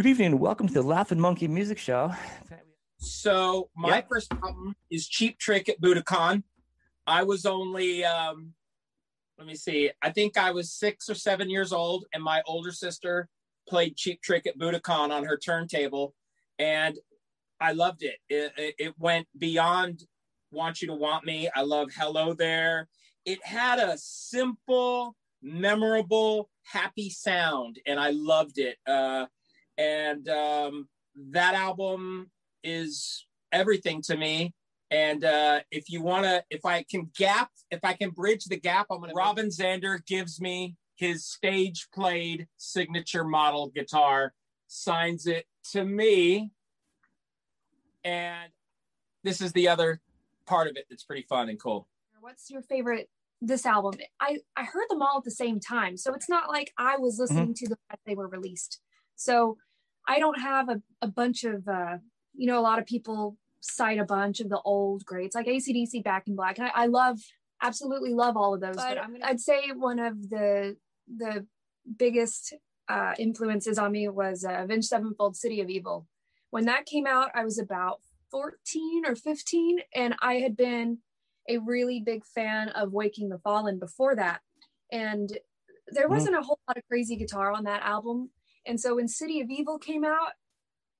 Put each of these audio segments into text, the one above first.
Good evening. And welcome to the Laughing Monkey Music Show. So my Yep. first album is Cheap Trick at Budokan. I was only um let me see, I think I was six or seven years old, and my older sister played Cheap Trick at Budokan on her turntable, and I loved it. It, it. it went beyond Want You to Want Me. I love Hello There. It had a simple, memorable, happy sound, and I loved it. Uh, and um, that album is everything to me. And uh, if you want to, if I can gap, if I can bridge the gap, I'm to. Robin Zander gives me his stage played signature model guitar, signs it to me. And this is the other part of it that's pretty fun and cool. What's your favorite this album? I I heard them all at the same time, so it's not like I was listening to them as they were released. So I don't have a, a bunch of uh, you know, a lot of people cite a bunch of the old greats like ACDC Back in Black. And I, I love absolutely love all of those. But, I'm gonna, I'd say one of the the biggest uh, influences on me was uh, Avenged Sevenfold City of Evil. When that came out, I was about 14 or 15, and I had been a really big fan of Waking the Fallen before that. And there wasn't a whole lot of crazy guitar on that album. And so when City of Evil came out,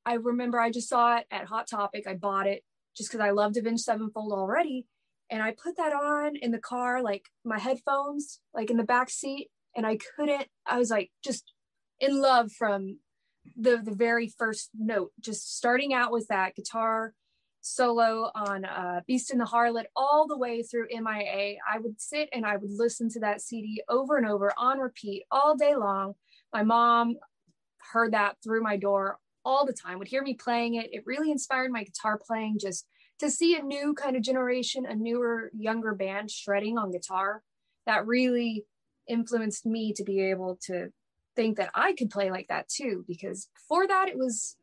I remember I just saw it at Hot Topic. I bought it just because I loved Avenged Sevenfold already. And I put that on in the car, like my headphones, like in the back seat. And I couldn't, I was like just in love from the the very first note, just starting out with that guitar solo on uh, Beast and the Harlot all the way through MIA. I would sit and I would listen to that CD over and over on repeat all day long. My mom heard that through my door all the time, would hear me playing it. It really inspired my guitar playing just to see a new kind of generation, a newer, younger band shredding on guitar. That really influenced me to be able to think that I could play like that too. Because before that, it was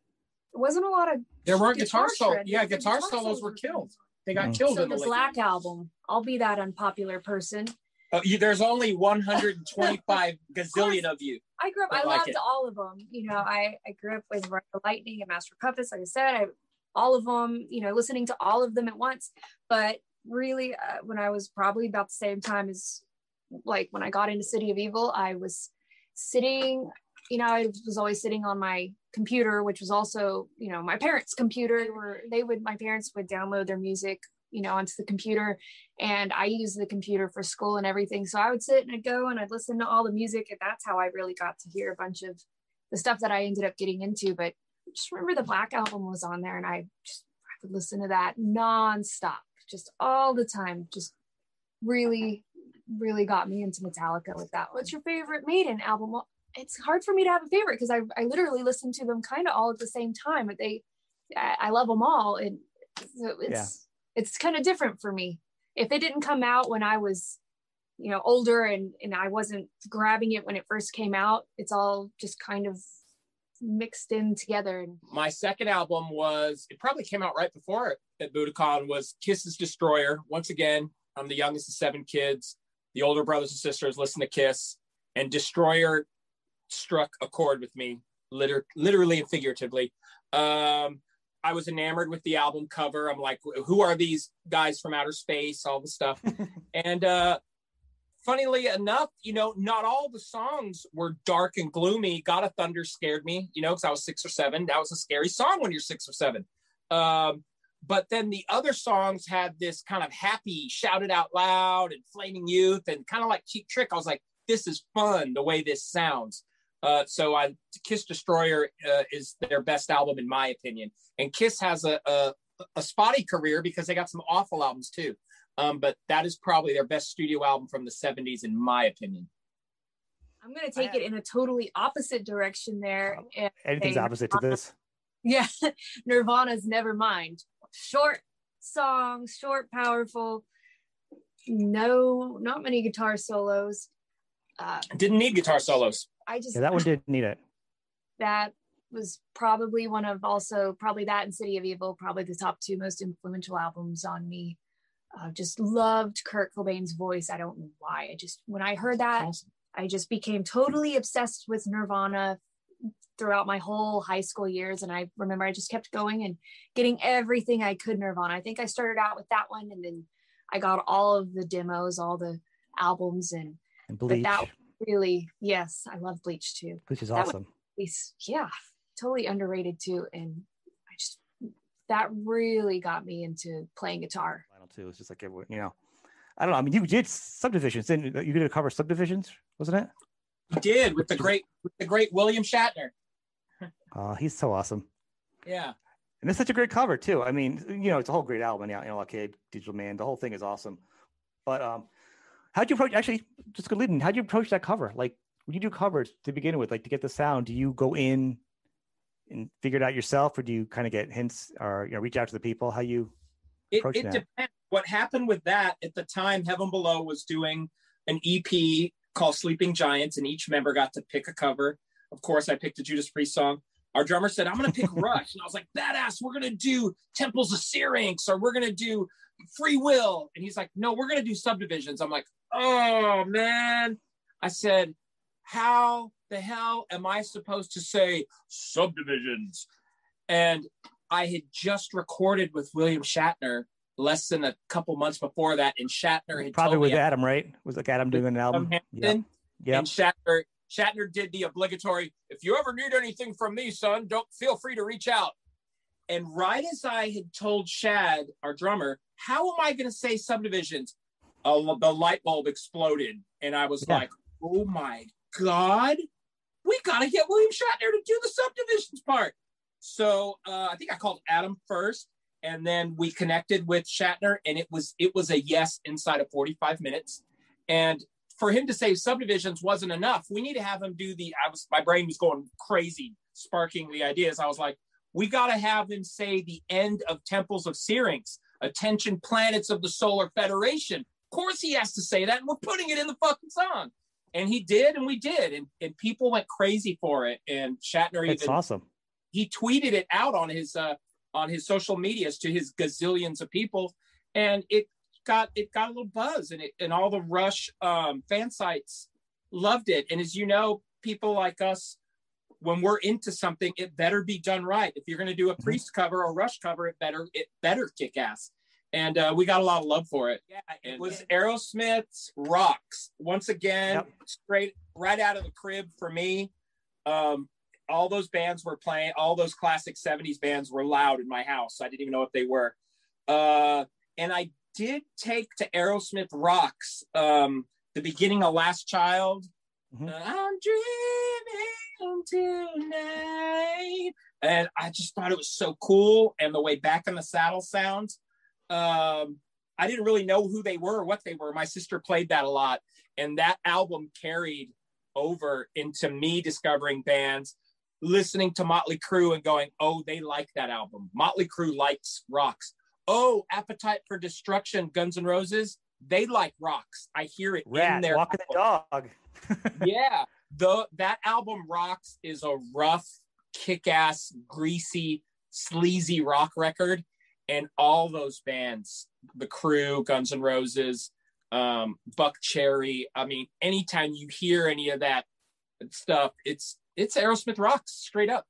it wasn't a lot of There weren't guitar, solos. Yeah, The guitar, solos were killed. They got Mhm. killed So in the, the late Black album, I'll be that unpopular person. Oh, you, there's only 125 gazillion of you. I grew up. I I, loved it. all of them. You know, I I grew up with Ride the Lightning and Master Puppets. Like I said, I all of them. You know, listening to all of them at once. But really, uh, when I was probably about the same time as like when I got into City of Evil, I was sitting. You know, I was always sitting on my computer, which was also you know my parents' computer. They were they would my parents would download their music you know onto the computer and I use the computer for school and everything. So I would sit and I'd go and I'd listen to all the music, and that's how I really got to hear a bunch of the stuff that I ended up getting into. But I just remember the Black album was on there, and I just I would listen to that nonstop, just all the time. Just really, really got me into Metallica with that. What's your favorite Maiden album? Well, it's hard for me to have a favorite because I, I literally listen to them kind of all at the same time. But they, I, I love them all, and so it's it's kind of different for me if it didn't come out when I was, you know, older and and I wasn't grabbing it when it first came out, it's all just kind of mixed in together. My second album was, it probably came out right before it at Budokan, was Kiss's Destroyer. Once again, I'm the youngest of seven kids. The older brothers and sisters listen to Kiss, and Destroyer struck a chord with me, liter- literally and figuratively. Um, I was enamored with the album cover. I'm like, who are these guys from outer space? All the stuff. and uh, funnily enough, you know, not all the songs were dark and gloomy. God of Thunder scared me, you know, because I was six or seven. That was a scary song when you're six or seven. Um, but then the other songs had this kind of happy, shouted out loud and flaming youth and kind of like Cheap Trick. I was like, this is fun the way this sounds. Uh, so I Kiss Destroyer uh, is their best album in my opinion, and Kiss has a, a a spotty career because they got some awful albums too. Um, but that is probably their best studio album from the 70s, in my opinion. I'm gonna take it in a totally opposite direction there. and Anything's say opposite to this. Yeah, Nirvana's Nevermind. Short songs, short, powerful. No, not many guitar solos. Uh, Didn't need guitar solos. I just Yeah, that one did need it. that was probably one of also probably that and City of Evil, probably the top two most influential albums on me. Uh, just loved Kurt Cobain's voice. I don't know why. I just when I heard that, Awesome. I just became totally obsessed with Nirvana throughout my whole high school years. And I remember I just kept going and getting everything I could Nirvana. I think I started out with that one and then I got all of the demos, all the albums and, and Bleach. that really, yes, I love Bleach too. Bleach is that awesome. Was, yeah, totally underrated too. And I just, that really got me into playing guitar. Final too. It's just like, you know, I don't know. I mean, you did subdivisions. didn't you did a cover subdivisions, wasn't it? You did with the great, with the great William Shatner. Oh, he's so awesome. Yeah. And it's such a great cover too. I mean, you know, it's a whole great album. Yeah, You know, Arcade, Digital Man, the whole thing is awesome. But um, how'd you approach? Actually, just go leading. How'd you approach that cover? Like, when you do covers to begin with, like to get the sound, do you go in and figure it out yourself, or do you kind of get hints or you know reach out to the people? How you? It, it depends. What happened with that at the time? Heaven Below was doing an EP called Sleeping Giants, and each member got to pick a cover. Of course, I picked a Judas Priest song. Our drummer said, I'm going to pick Rush. And I was like, badass, we're going to do Temples of Syrinx or we're going to do Free Will. And he's like, no, we're going to do subdivisions. I'm like, oh, man. I said, how the hell am I supposed to say subdivisions? And I had just recorded with William Shatner less than a couple months before that, and Shatner had probably with Adam, right? Was like Adam doing an album? Yeah. Yep. And Shatner Shatner did the obligatory, if you ever need anything from me, son, don't feel free to reach out. And right as I had told Shad, our drummer, how am I going to say subdivisions? Uh, the light bulb exploded. And I was yeah. like, oh my God, we got to get William Shatner to do the subdivisions part. So uh, I think I called Adam first and then we connected with Shatner and it was it was a yes inside of 45 minutes. And for him to say subdivisions wasn't enough. We need to have him do the. I was my brain was going crazy, sparking the ideas. I was like, we got to have him say the end of Temples of Syrinx, attention planets of the Solar Federation. Of course, he has to say that, and we're putting it in the fucking song. And he did, and we did, and, and people went crazy for it. And Shatner It's awesome. He tweeted it out on his uh, on his social medias to his gazillions of people, and it got it got a little buzz and it and all the Rush um, fan sites loved it. And as you know, people like us, when we're into something, it better be done right. If you're going to do a mm-hmm. Priest cover or Rush cover, it better it better kick ass. And uh, we got a lot of love for it. Yeah, it was Aerosmith's Rocks once again, yep. straight right out of the crib for me. Um, all those bands were playing, all those classic 70s bands were loud in my house. I didn't even know what they were. Uh, and I did take to Aerosmith Rocks um, the beginning of Last Child. Mm-hmm. I'm dreaming tonight. And I just thought it was so cool. And the way Back in the Saddle sounds. Um, I didn't really know who they were or what they were. My sister played that a lot. And that album carried over into me discovering bands, listening to Motley Crue and going, oh, they like that album. Motley Crue likes rocks oh, Appetite for Destruction, Guns N' Roses, they like rocks. I hear it Ratt, in their walking the dog. yeah, the that album rocks is a rough, kick-ass, greasy, sleazy rock record, and all those bands, the crew, Guns N' Roses, um, Buckcherry. I mean, anytime you hear any of that stuff, it's it's Aerosmith rocks straight up.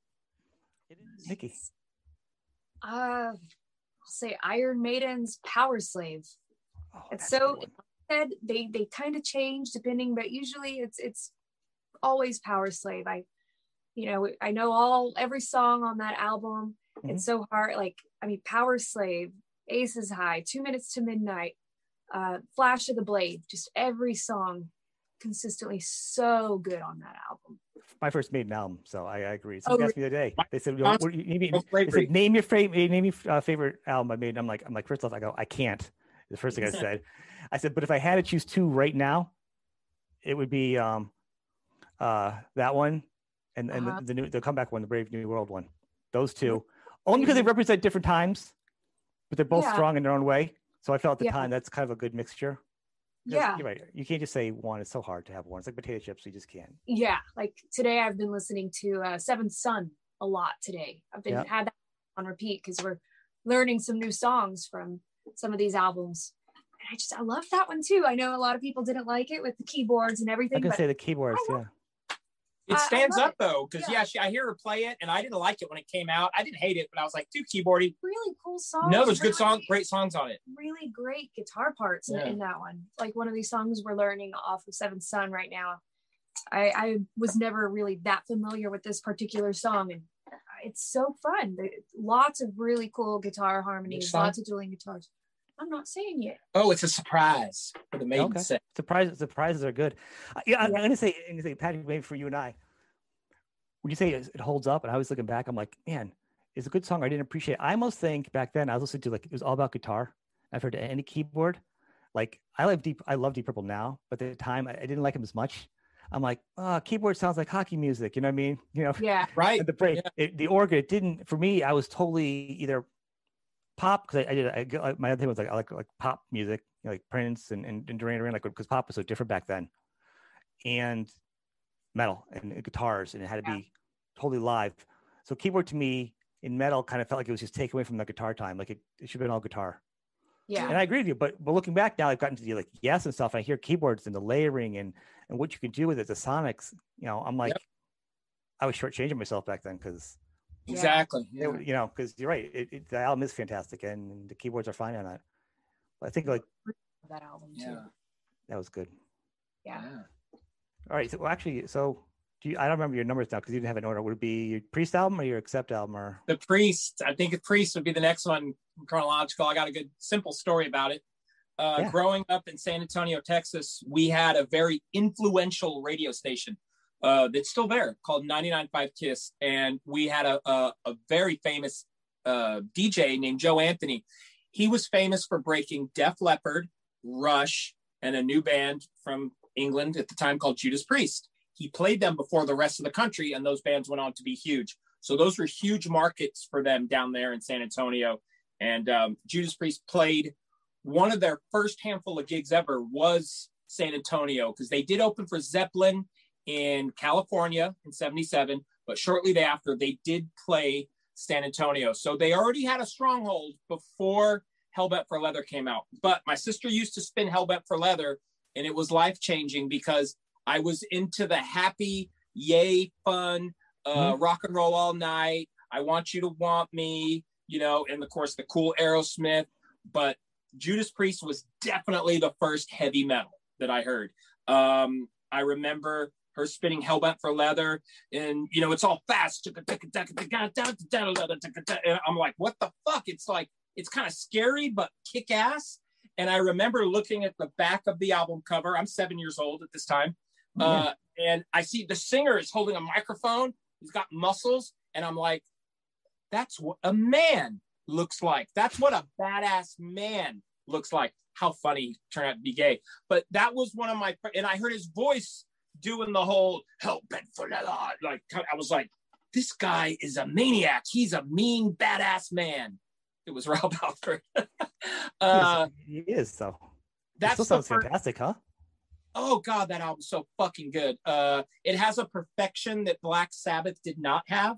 It is. Nikki. Uh, say Iron Maiden's Power Slave. Oh, it's so said they they kind of change depending, but usually it's it's always Power Slave. I you know I know all every song on that album. Mm-hmm. It's so hard. Like I mean, Power Slave, Aces High, Two Minutes to Midnight, uh, Flash of the Blade. Just every song consistently so good on that album my first Maiden album, so I, I agree. Somebody oh, asked me the other day. They said, what, what, you, mean, they said "Name your favorite, name your uh, favorite album Maiden." I'm like, I'm like, first off, I go, I can't. The first thing I said, I said, but if I had to choose two right now, it would be um, uh, that one, and and uh-huh. the, the new the comeback one, the Brave New World one. Those two, only because they represent different times, but they're both yeah. strong in their own way. So I felt at the yeah. time that's kind of a good mixture. Yeah. you're right. You can't just say one. It's so hard to have one. It's like potato chips. You just can't. Yeah. Like today i've been listening to uh seventh son a lot today. I've been had that on repeat because we're learning some new songs from some of these albums. And i just i love that one too. I know a lot of people didn't like it with the keyboards and everything i can say the keyboards yeah It stands up it. though, because yeah. yeah, she, I hear her play it, and I didn't like it when it came out. I didn't hate it, but I was like, too keyboardy. Really cool song. No, there's really, good songs, great songs on it. Really great guitar parts yeah. in, in, that one. Like one of these songs we're learning off of Seventh Son right now. I, I was never really that familiar with this particular song, and uh, it's so fun. Lots of really cool guitar harmonies, lots of dueling guitars. I'm not saying yet. Oh, it's a surprise for the maiden okay. set. Surprises, surprises are good. Uh, yeah, I'm gonna say, I'm gonna say, Patrick, maybe for you and I, when you say it, it holds up, and I was looking back, I'm like, man, it's a good song. I didn't appreciate. It. I almost think back then I was listening to like it was all about guitar. I've heard any keyboard. Like I love deep, I love Deep Purple now, but at the time I, I didn't like him as much. I'm like, oh, keyboard sounds like hockey music. You know what I mean? You know, yeah, right. The break, yeah. it, the organ, it didn't for me. I was totally either pop because I, I, did I, my other thing was like I like like pop music, you know, like Prince and and, and Duran Duran, like because pop was so different back then, and metal and, and guitars, and it had to yeah. be totally live. So keyboard to me in metal kind of felt like it was just taken away from the guitar time. Like it, it should have been all guitar. Yeah. And I agree with you. But but looking back now, I've gotten to the like yes and stuff. And I hear keyboards and the layering and and what you can do with it, the sonics. You know, I'm like, yep. I was shortchanging myself back then because Exactly. Yeah. It, you know, because you're right. It, it, the album is fantastic, and the keyboards are fine on it. But I think like that album too. Yeah. That was good. Yeah. yeah. All right. So well, actually, so do you? I don't remember your numbers now because you didn't have an order. Would it be your Priest album or your Accept album or the Priest? I think the Priest would be the next one chronological. I got a good simple story about it. Uh, yeah. Growing up in San Antonio, Texas, we had a very influential radio station uh, that's still there called 99.5 Kiss. And we had a, a, a very famous uh, DJ named Joe Anthony. He was famous for breaking Def Leppard, Rush, and a new band from England at the time called Judas Priest. He played them before the rest of the country, and those bands went on to be huge. So those were huge markets for them down there in San Antonio. And um, Judas Priest played one of their first handful of gigs ever was San Antonio because they did open for Zeppelin in California in 77, but shortly thereafter, they did play San Antonio. So they already had a stronghold before Hellbent for Leather came out. But my sister used to spin Hellbent for Leather, and it was life changing because I was into the happy, yay, fun, uh, mm-hmm. rock and roll all night. I want you to want me, you know, and of course the cool Aerosmith. But Judas Priest was definitely the first heavy metal that I heard. Um, I remember her spinning hellbent for leather. And you know it's all fast. And i'm like what the fuck? It's like it's kind of scary but kick ass. And i remember looking at the back of the album cover. I'm seven years old at this time. Uh, and i see the singer is holding a microphone. He's got muscles. And i'm like that's what a man looks like. That's what a badass man looks like. How funny turned out to be gay. But that was one of my and i heard his voice doing the whole help leather. Like I was like, this guy is a maniac. He's a mean, badass man. It was Rob Halford. uh, he is though. That still sounds first... fantastic, huh? Oh god, that album's so fucking good. Uh, it has a perfection that Black Sabbath did not have.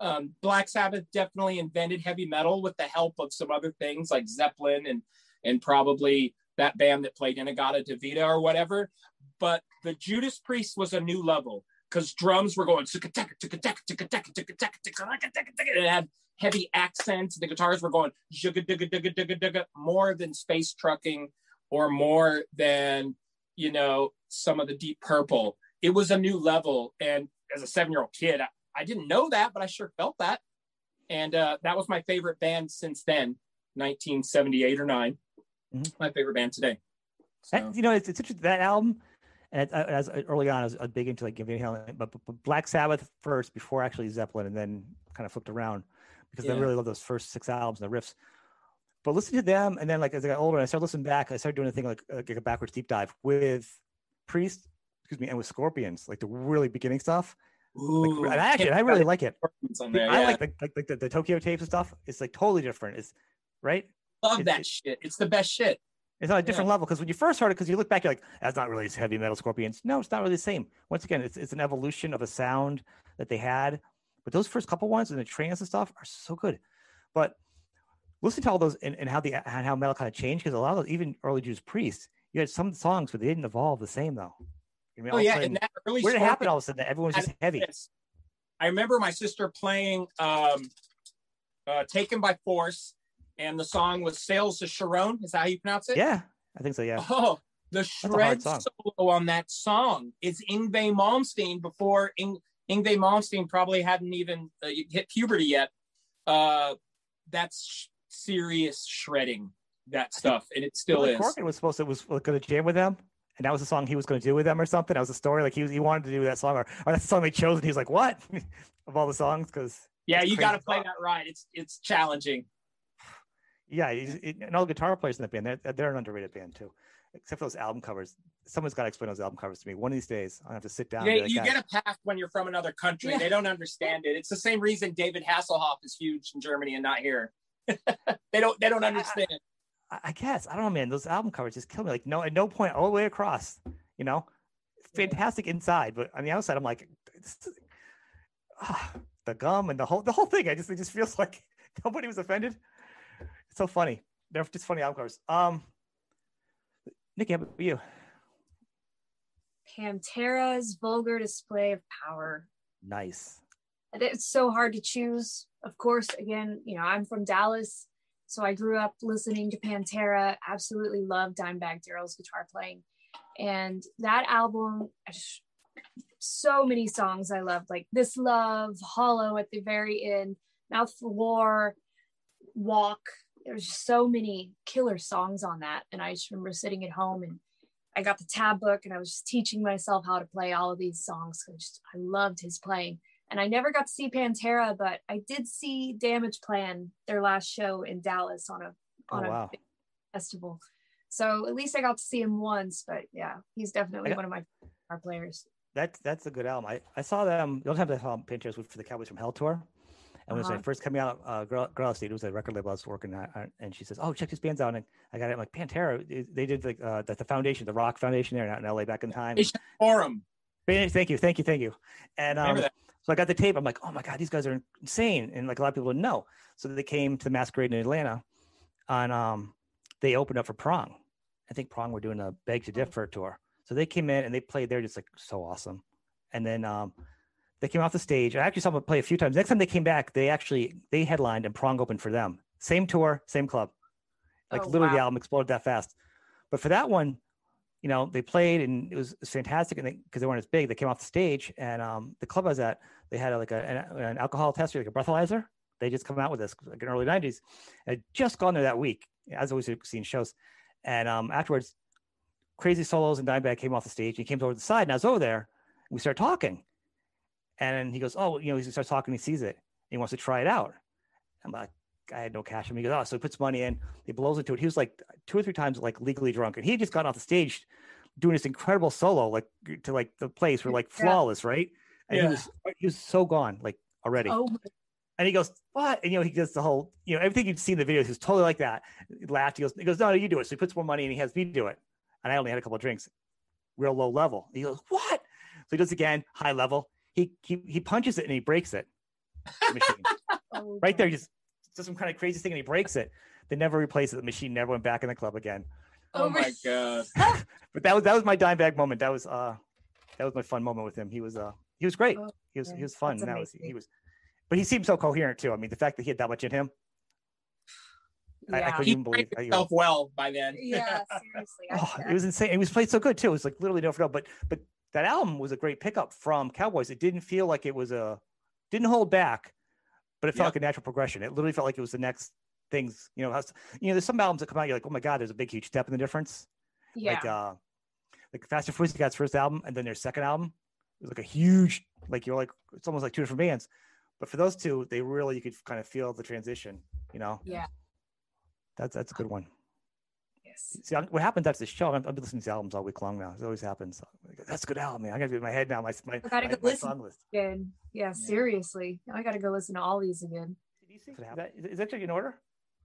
Um, Black Sabbath definitely invented heavy metal with the help of some other things like Zeppelin and and probably that band that played In-A-Gadda-Da-Vida or whatever but the Judas Priest was a new level because drums were going it had heavy accents. The guitars were going more than space trucking or more than you know some of the Deep Purple. It was a new level, and as a seven-year-old kid, I, I didn't know that, but I sure felt that, and uh, that was my favorite band since then, 1978 or 9 mm-hmm. My favorite band today. So. And, you know, it's, it's interesting that album and uh, as uh, early on, I was, big into like Van Halen, but, but, Black Sabbath first before actually Zeppelin, and then kind of flipped around because yeah. I really love those first six albums and the riffs. But listen to them, and then like as I got older, I started listening back. I started doing a thing like, like a backwards deep dive with Priest, excuse me, and with Scorpions, like the really beginning stuff. Ooh, like, and I actually, I really like it. There, I yeah. like the like, like the, the, Tokyo tapes and stuff. It's like totally different. It's right. Love that shit. It's the best shit. It's on a different yeah. level because when you first heard it, because you look back, you're like, that's not really heavy metal Scorpions. No, it's not really the same. Once again, it's, it's an evolution of a sound that they had. But those first couple ones and the trance and stuff are so good. But listen to all those and, and how the and how metal kind of changed because a lot of those, even early Judas Priest, you had some songs, but they didn't evolve the same though. I mean, oh yeah, sudden, that early where did it happen all of a sudden? Everyone's just heavy. I remember my sister playing um, uh, "Taken by Force," and the song was "Sails to Charon." Is that how you pronounce it? Yeah, I think so. Yeah. Oh, the shred solo on that song is Yngwie Malmsteen before Ing- Yngwie Malmsteen probably hadn't even uh, hit puberty yet. Uh, that's sh- serious shredding that stuff, and it still Billy is. Corgan was supposed to was going to jam with them, and that was the song he was going to do with them or something. That was a story like he was, he wanted to do that song or, or that's the song they chose, and he was like, "What?" of all the songs, because yeah, you got to play that right. It's it's challenging. Yeah, and all the guitar players in that band, they're, they're an underrated band too except for those album covers. Someone's got to explain those album covers to me. One of these days, I have to sit down. Yeah, like, you get a pass when you're from another country. Yeah. They don't understand it. It's the same reason David Hasselhoff is huge in Germany and not here. they don't. They don't understand. I, I, guess I don't know, man. Those album covers just kill me. Like no, at no point all the way across. You know, fantastic inside, but on the outside, I'm like, ah, the gum and the whole the whole thing. I just it just feels like nobody was offended. It's so funny. They're just funny album. Um. Nikki, how about you? Pantera's vulgar display of power. Nice. It's so hard to choose. Of course, again, you know, I'm from Dallas, so I grew up listening to Pantera. Absolutely loved Dimebag Darrell's guitar playing, and that album, so many songs I loved, like "This Love," "Hollow" at the very end, "Mouth for War," "Walk." There's so many killer songs on that. And I just remember sitting at home and I got the tab book and I was just teaching myself how to play all of these songs. I just I loved his playing. And I never got to see Pantera, but I did see Damage Plan their last show in Dallas on a oh, on oh, wow. a festival. So at least I got to see him once. But yeah, he's definitely got, one of my our players. That's that's a good album. I, I saw them. The um, only time I saw Pantera was for the Cowboys from Hell tour. And when uh-huh. I first coming out, uh, Girl, Girl State, it was a record label I was working at, and she says, "Oh, check this band's out." And I got it. I'm like Pantera. They did like uh, the, the foundation, the Rock Foundation, there out in LA back in time. Forum. Thank you, thank you, thank you. And um, so I got the tape. I'm like, oh my god, these guys are insane, and like a lot of people didn't know. So they came to the Masquerade in Atlanta, and um, they opened up for Prong. I think Prong were doing a Beg to Differ tour. So they came in and they played there, just like so awesome. And then um, they came off the stage. I actually saw them play a few times. Next time they came back, they actually they headlined and Prong opened for them. Same tour, same club. Like oh, literally, wow. the album exploded that fast. But for that one, you know, they played and it was, fantastic. And because they, they, weren't as big, they came off the stage and um, the club I was at, they had a, like a, an, an, alcohol tester, like a breathalyzer. They just come out with this like in early '90s. I had just gone there that week, as always seen shows. And um, afterwards, Crazy Solos and Dimebag came off the stage. And He came over the side, and I was over there. we started talking, and he goes, oh, you know, he starts talking. He sees it. he wants to try it out. I'm like, I had no cash. And he goes, oh, so he puts money in. He blows into it. He was like two or three times like legally drunk, and he just got off the stage doing this incredible solo, like to like the place where like flawless, yeah. right? And yeah. he was he was so gone, like already. Oh. And he goes, what? And you know, he does the whole, you know, everything you've seen in the videos, he's totally like that. He laughed. He goes, he goes, no, no, you do it. So he puts more money and he has me do it. And I only had a couple of drinks, real low level. He goes, what? So he does again, high level he he, he punches it and he breaks it. oh, right there, He just does some kind of crazy thing and he breaks it. They never replaced it. The machine never went back in the club again. Oh, oh my god! but that was that was my Dimebag moment. That was uh that was my fun moment with him. He was uh he was great. Oh, he was he was fun. That was he was, but he seemed so coherent too. I mean, the fact that he had that much in him. Yeah. I, I couldn't he even believe himself well by then. Yeah, seriously. oh, it was insane. It was played so good too. It was like literally no for no But but that album was a great pickup from Cowboys. It didn't feel like it was a didn't hold back, but it felt like a natural progression. It literally felt like it was the next things. You know, has, you know, there's some albums that come out, you're like, oh my god, there's a big huge step in the difference. Yeah. Like uh, like Fast and Furious its first album, and then their second album it was like a huge, like you're like it's almost like two different bands. But for those two, they really you could kind of feel the transition. You know. Yeah. That's that's a good one. Yes. See, what happens after the show? I've been listening to albums all week long now. It always happens. That's a good album, man. I got to be in my head now. My my, I gotta my, go my listen list. again. Yeah, yeah, seriously. I got to go listen to all these again. Is that, is that in order?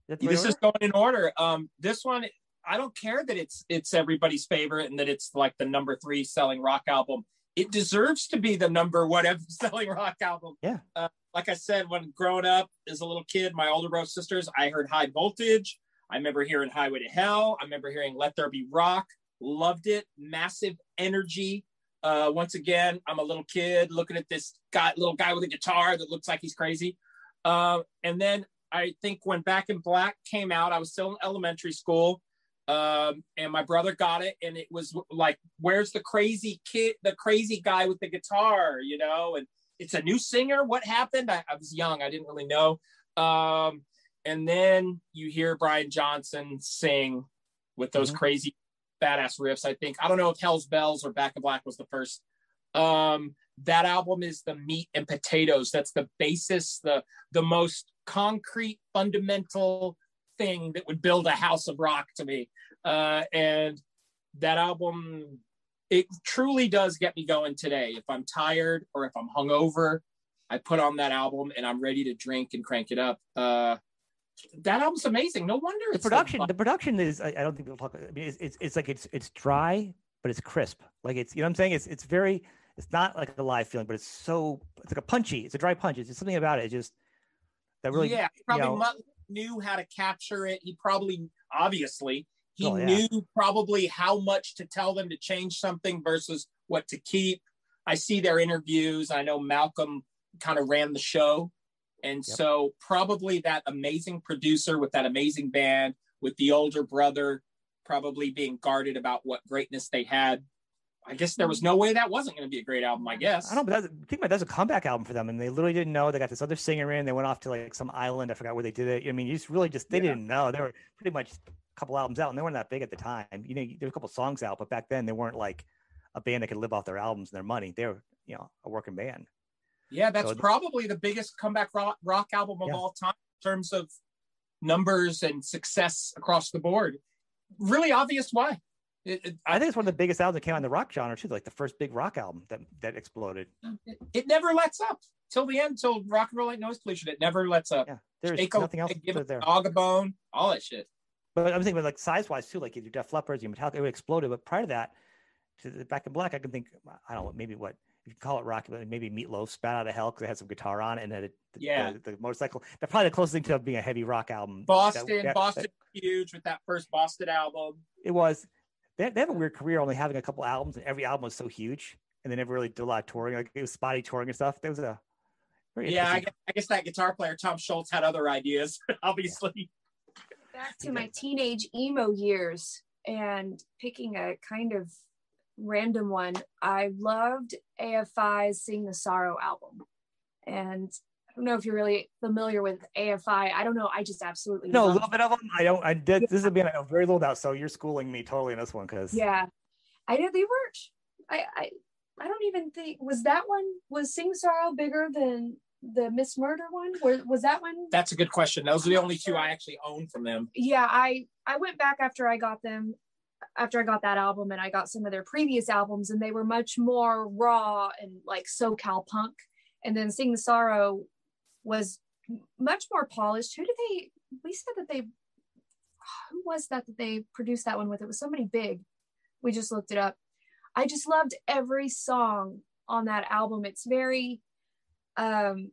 Is this order? is going in order. Um, this one, I don't care that it's it's everybody's favorite and that it's like the number three selling rock album. It deserves to be the number whatever selling rock album. Yeah. Uh, like I said, when growing up as a little kid, my older brother sisters, I heard High Voltage. I remember hearing Highway to Hell. I remember hearing Let There Be Rock. Loved it. Massive energy. Uh, once again, I'm a little kid looking at this guy, little guy with a guitar that looks like he's crazy. Uh, and then I think when Back in Black came out, I was still in elementary school. Um, and my brother got it, and it was like, "Where's the crazy kid, the crazy guy with the guitar?" You know, and it's a new singer. What happened? I, I was young, I didn't really know. Um, and then you hear Brian Johnson sing with those mm-hmm. crazy badass riffs. I think I don't know if Hell's Bells or Back in Black was the first. Um, that album is the meat and potatoes. That's the basis, the the most concrete, fundamental thing that would build a house of rock to me. Uh, and that album, it truly does get me going today. If I'm tired or if I'm hungover, I put on that album and I'm ready to drink and crank it up. Uh, that album's amazing. No wonder the production. the production is. I, I, don't think we'll talk. I mean, it's, it's, it's like it's it's dry, but it's crisp. Like it's you know what I'm saying. It's it's very. It's not like a live feeling, but it's so. It's like a punchy. It's a dry punch. It's just something about it. Just that really. Yeah, probably you know, knew how to capture it. He probably, obviously, he oh, yeah. knew probably how much to tell them to change something versus what to keep. I see their interviews. I know Malcolm kind of ran the show. And yep. so, probably that amazing producer with that amazing band, with the older brother probably being guarded about what greatness they had, I guess there was no way that wasn't going to be a great album. I guess. I don't. But that's, think about that's a comeback album for them, and they literally didn't know. They got this other singer in. They went off to like some island. I forgot where they did it. I mean, you just really just they yeah. didn't know. They were pretty much a couple albums out, and they weren't that big at the time. You know, there were a couple songs out, but back then they weren't like a band that could live off their albums and their money. They were, you know, a working band. Yeah, that's so, probably the biggest comeback rock, rock album of yeah. all time in terms of numbers and success across the board. Really obvious why. It, it, I think it's one of the biggest albums that came out in the rock genre too, like the first big rock album that that exploded. It, it never lets up till the end, till rock and roll ain't noise pollution. It never lets up. Yeah, there's nothing else. Give a there. dog a bone, all that shit. But I'm thinking, like size wise too, like your Def Leppard, your Metallica, it exploded. But prior to that, to the Back in Black, I can think, I don't know, maybe what you can call it rock, but maybe Meatloaf's Bat out of hell because it had some guitar on it, and then it, the, yeah, the, the, motorcycle. That's probably the closest thing to being a heavy rock album. Boston, that, Boston, that, huge with that first Boston album. It was, they, they have a weird career only having a couple albums and every album was so huge and they never really did a lot of touring like it was spotty touring and stuff there was a yeah I guess, I guess, that guitar player tom scholz had other ideas obviously back to my teenage emo years and picking a kind of random one i loved afi's sing the sorrow album and I don't know if you're really familiar with AFI. I don't know. I just absolutely no a little bit of them. I don't. I did. This is a I know very little about. So you're schooling me totally in this one because yeah, I know they were. I I I don't even think was that one was Sing Sorrow bigger than the Miss Murder one? Was was that one? That's a good question. Those are the only two I actually own from them. Yeah, I I went back after I got them after I got that album and I got some of their previous albums and they were much more raw and like SoCal punk. And then Sing the Sorrow was much more polished. Who did they? We said that they. Who was that that they produced that one with? It was somebody big. We just looked it up. I just loved every song on that album. It's very. Um,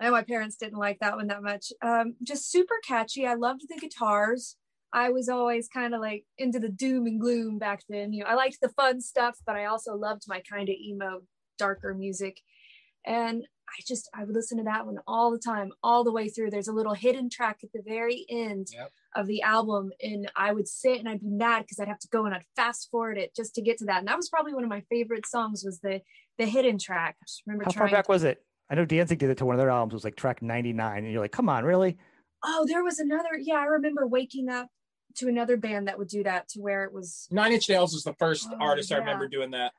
I know my parents didn't like that one that much. Um, just super catchy. I loved the guitars. I was always kind of like into the doom and gloom back then. You know, I liked the fun stuff, but I also loved my kind of emo, darker music. And I just I would listen to that one all the time, all the way through. There's a little hidden track at the very end yep. of the album, and I would sit and I'd be mad because I'd have to go and I'd fast forward it just to get to that. And that was probably one of my favorite songs was the the hidden track. I just remember how far back to- was it? I know Danzig did it to one of their albums. It was like track 99, and you're like, come on, really? Oh, there was another. Yeah, I remember waking up to another band that would do that to where it was Nine Inch Nails was the first oh, artist yeah. I remember doing that.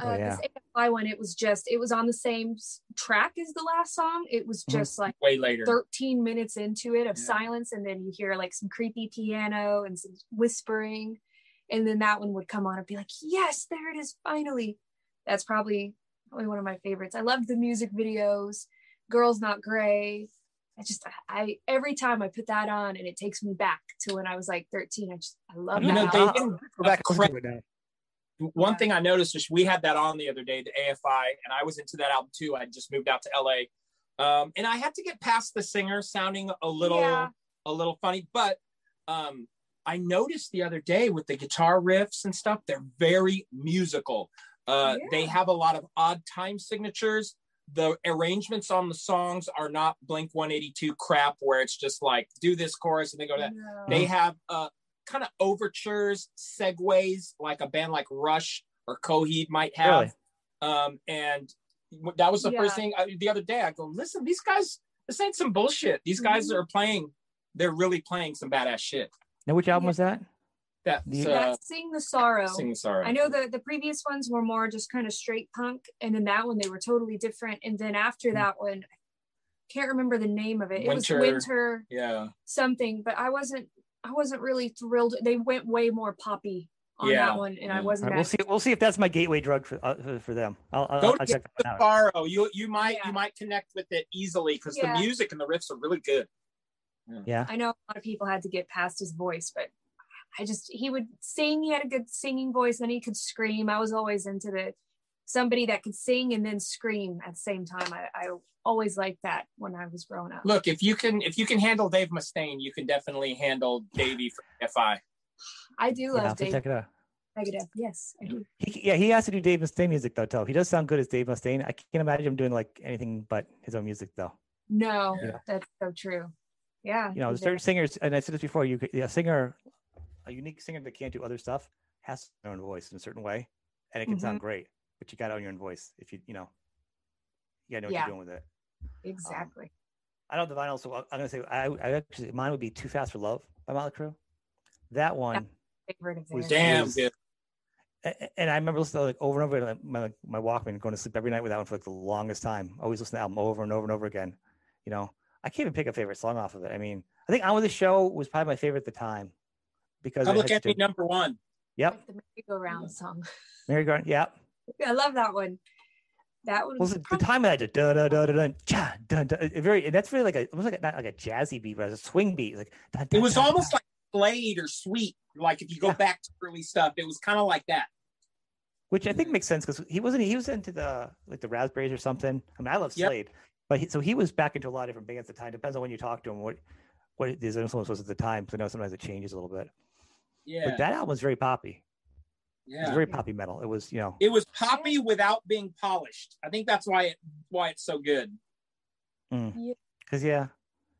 Oh, uh, yeah. this AFI one, it was just it was on the same track as the last song. It was mm-hmm. just mm-hmm. like way later, 13 minutes into it of yeah. silence, and then you hear like some creepy piano and some whispering, and then that one would come on and be like, Yes, there it is, finally. That's probably probably one of my favorites. I loved the music videos, Girls Not Gray. I just I every time I put that on and it takes me back to when I was like 13. I just I love you that. Know, they, go back one thing I noticed is we had that on the other day, the AFI, and I was into that album too. I just moved out to LA. Um, and I had to get past the singer sounding a little yeah. a little funny, but um, I noticed the other day with the guitar riffs and stuff, they're very musical. Uh, yeah. They have a lot of odd time signatures. The arrangements on the songs are not Blink 182 crap where it's just like do this chorus and they go to that. No. They have uh, kind of overtures, segues, like a band like Rush or Coheed might have. Really? Um, and that was the yeah. first thing I, the other day. I go, listen, these guys, this ain't some bullshit. These guys mm-hmm. are playing, they're really playing some badass shit. Now, which album yeah. was that? That, uh, Sing the Sorrow. Sing the Sorrow. I know the, the previous ones were more just kind of straight punk. And then that one, they were totally different. And then after mm-hmm. that one, I can't remember the name of it. It was winter. Yeah. Something, but I wasn't I wasn't really thrilled. They went way more poppy on yeah. that one, and I wasn't. Right, we'll see. We'll see if that's my gateway drug for uh, for them. I'll, I'll, Go I'll check that out. Borrow. You you might yeah. you might connect with it easily because yeah. the music and the riffs are really good. Yeah. I know a lot of people had to get past his voice, but I just he would sing. He had a good singing voice, and he could scream. I was always into the somebody that could sing and then scream at the same time. I, I always liked that when I was growing up. Look, if you can if you can handle Dave Mustaine, you can definitely handle Davey from AFI. I do love yeah, Dave. Check it out. Negative. Yes, I do. He, yeah, he has to do Dave Mustaine music though. Too. He does sound good as Dave Mustaine. I can't imagine him doing like anything but his own music though. No, yeah. that's so true. Yeah. You know, certain singers, and I said this before. You, a singer, a unique singer that can't do other stuff, has their own voice in a certain way, and it can mm-hmm. sound great. But you got to own your own voice. If you, you know, you got to know what yeah. you're doing with it. Exactly. Um, I know the vinyl, so I'm gonna say I, I actually mine would be "Too Fast for Love" by Motley Crue. That one was damn was, good. And I remember listening to like over and over my my Walkman, going to sleep every night with that one for like the longest time. Always listen to the album over and over and over again. You know, I can't even pick a favorite song off of it. I mean, I think "On with the Show" was probably my favorite at the time because Public Enemy to... number one. Yep. Like the merry-go-round mm. song. Merry-go-round. Yep. I love that one. That one. Was the, the time of that da da da da da cha da da. Very. And that's really like a. It like a, not like a jazzy beat, but a swing beat. Like da, da, it was da, almost da. like Slade or Sweet. Like if you go yeah. back to early stuff, it was kind of like that which I think makes sense because he wasn't he was into the like the Raspberries or something. I mean, I love Slade, yep. but he, so he was back into a lot of different bands at the time. Depends on when you talk to him, what what his influence was at the time. So I know sometimes it changes a little bit. Yeah, but that album was very poppy. Yeah. It was very poppy metal. It was, you know, it was poppy without being polished. I think that's why it why it's so good. Because mm. yeah.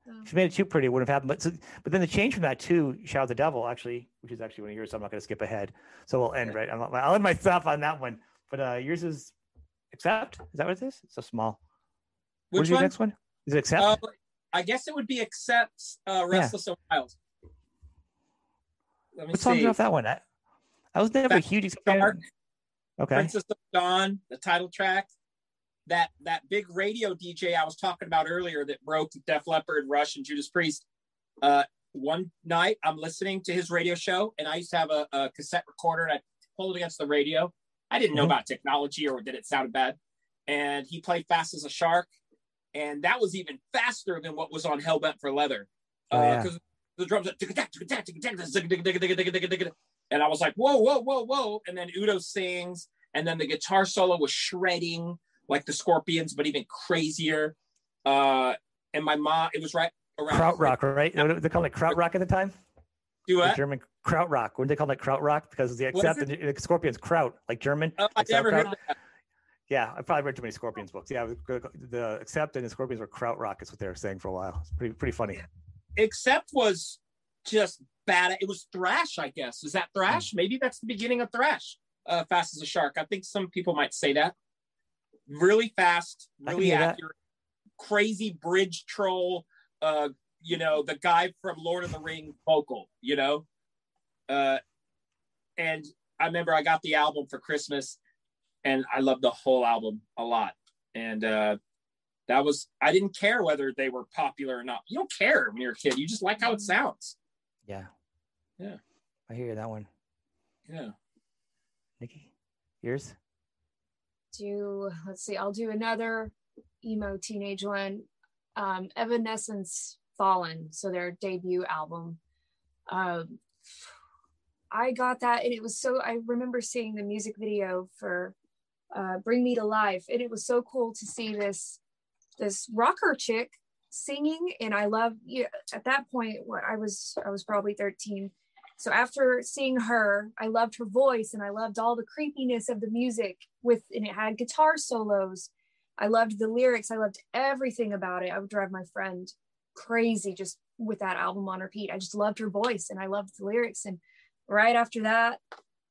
yeah. If you made it too pretty, it wouldn't have happened. But so, but then the change from that to "Shout at the Devil" actually, which is actually one of yours, so I'm not going to skip ahead. So we'll end right. i will end my stuff on that one. But uh yours is accept. Is that what it is? It's so small. Which What's your next one? Is it accept? Uh, I guess it would be accept. Uh, Restless yeah. Wild. Let me what song's off that one? I, I was never a huge fan. Okay. Princess of Dawn, the title track. That that big radio DJ I was talking about earlier that broke Def Leppard, Rush, and Judas Priest. Uh, one night I'm listening to his radio show, and I used to have a, a cassette recorder, and I pulled it against the radio. I didn't know mm-hmm. about technology or that it sounded bad. And he played Fast as a Shark, and that was even faster than what was on Hellbent for Leather. Because oh, uh, the drums, and I was like, whoa, whoa, whoa, whoa. And then Udo sings, and then the guitar solo was shredding like the Scorpions, but even crazier. Uh, and my mom, it was right around krautrock, right? They call it krautrock at the time. Do what? The German krautrock. When they call it krautrock because the accept the Scorpions kraut, like German. Oh, I never heard that. Yeah, I probably read too many Scorpions books. Yeah, the accept and the Scorpions were krautrock is what they were saying for a while. It's pretty pretty funny. Accept was just bad. It was thrash, I guess. Is that thrash? Mm. Maybe that's the beginning of thrash. Uh, fast as a shark. I think some people might say that. Really fast, really accurate, that. crazy bridge troll. Uh, you know, the guy from Lord of the Ring vocal. You know, uh, and I remember I got the album for Christmas, and I loved the whole album a lot. And uh, that was I didn't care whether they were popular or not. You don't care when you're a kid. You just like how it sounds. Yeah. Yeah. I hear that one. Yeah. Nikki, yours? Do let's see, I'll do another emo teenage one. Um, Evanescence Fallen, so their debut album. Um, I got that, and it was so. I remember seeing the music video for uh, "Bring Me to Life," and it was so cool to see this this rocker chick singing and i love you at that point what i was i was probably 13 So after seeing her, I loved her voice and I loved all the creepiness of the music with and it had guitar solos. I loved the lyrics. I loved everything about it. I would drive my friend crazy just with that album on repeat. I just loved her voice and I loved the lyrics. And right after that,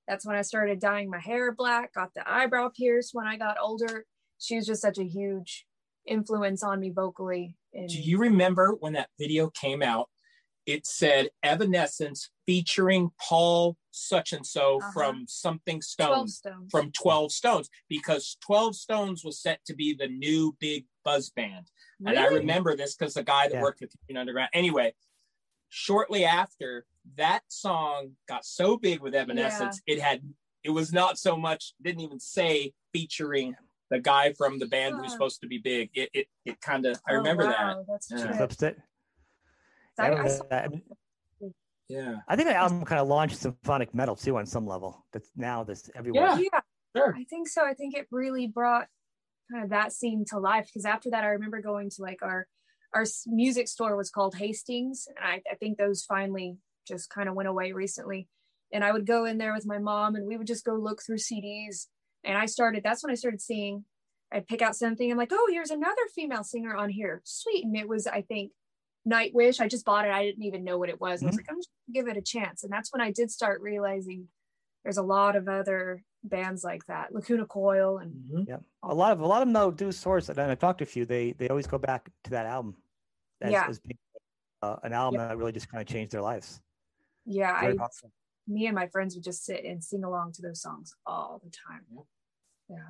that's when I started dyeing my hair black, got the eyebrow pierced when I got older. She was just such a huge influence on me vocally. And Do you remember when that video came out? It said Evanescence featuring Paul such and so uh-huh. from something stones, 12 stones, from 12 stones because 12 stones was set to be the new big buzz band really? and i remember this because the guy that yeah. worked with Teen underground anyway shortly after that song got so big with evanescence yeah. it had it was not so much didn't even say featuring the guy from the band who's supposed to be big it it, it kind of i oh, remember oh, wow. that that's true. I, I, I, yeah. I think the album kind of launched symphonic metal too on some level. That's now this everywhere. Yeah, yeah. Sure. I think so. I think it really brought kind of that scene to life because after that, I remember going to like our our music store was called Hastings, and I, I think those finally just kind of went away recently. And I would go in there with my mom, and we would just go look through CDs. And I started. That's when I started seeing. I'd pick out something. I'm like, oh, here's another female singer on here. Sweet. And it was, I think, Nightwish. I just bought it. I didn't even know what it was. Mm-hmm. I was like, I'm just gonna give it a chance. And that's when I did start realizing there's a lot of other bands like that, Lacuna Coil, and mm-hmm. yeah, a lot of a lot of them though do source. And I talked to a few. They they always go back to that album. As, yeah, as being, uh, an album that really just kind of changed their lives. Yeah, I, me and my friends would just sit and sing along to those songs all the time. Yeah.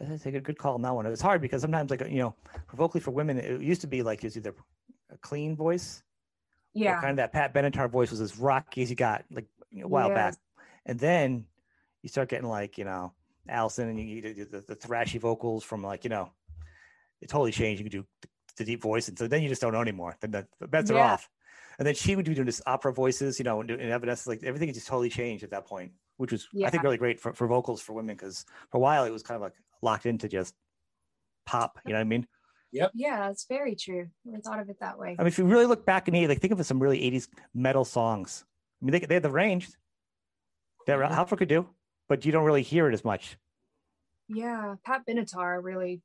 I think a good call on that one. It was hard because sometimes, like you know, for vocally for women, it used to be like it's either a clean voice, yeah, kind of that Pat Benatar voice was as rocky as you got like a while yes. back, and then you start getting like you know Allison and you, you the, the thrashy vocals from like you know it totally changed. You can do the deep voice, and so then you just don't know anymore. Then the, the bets yeah. are off. And then she would be doing this opera voices, you know, and, and evidence like everything just totally changed at that point, which was yeah. I think really great for, for vocals for women because for a while it was kind of like locked into just pop. You know what I mean? Yep. Yeah, it's very true. I thought of it that way. I mean, if you really look back in the like think of some really 80s metal songs. I mean, they, they had the range that. Halford could do, but you don't really hear it as much. Yeah, Pat Benatar really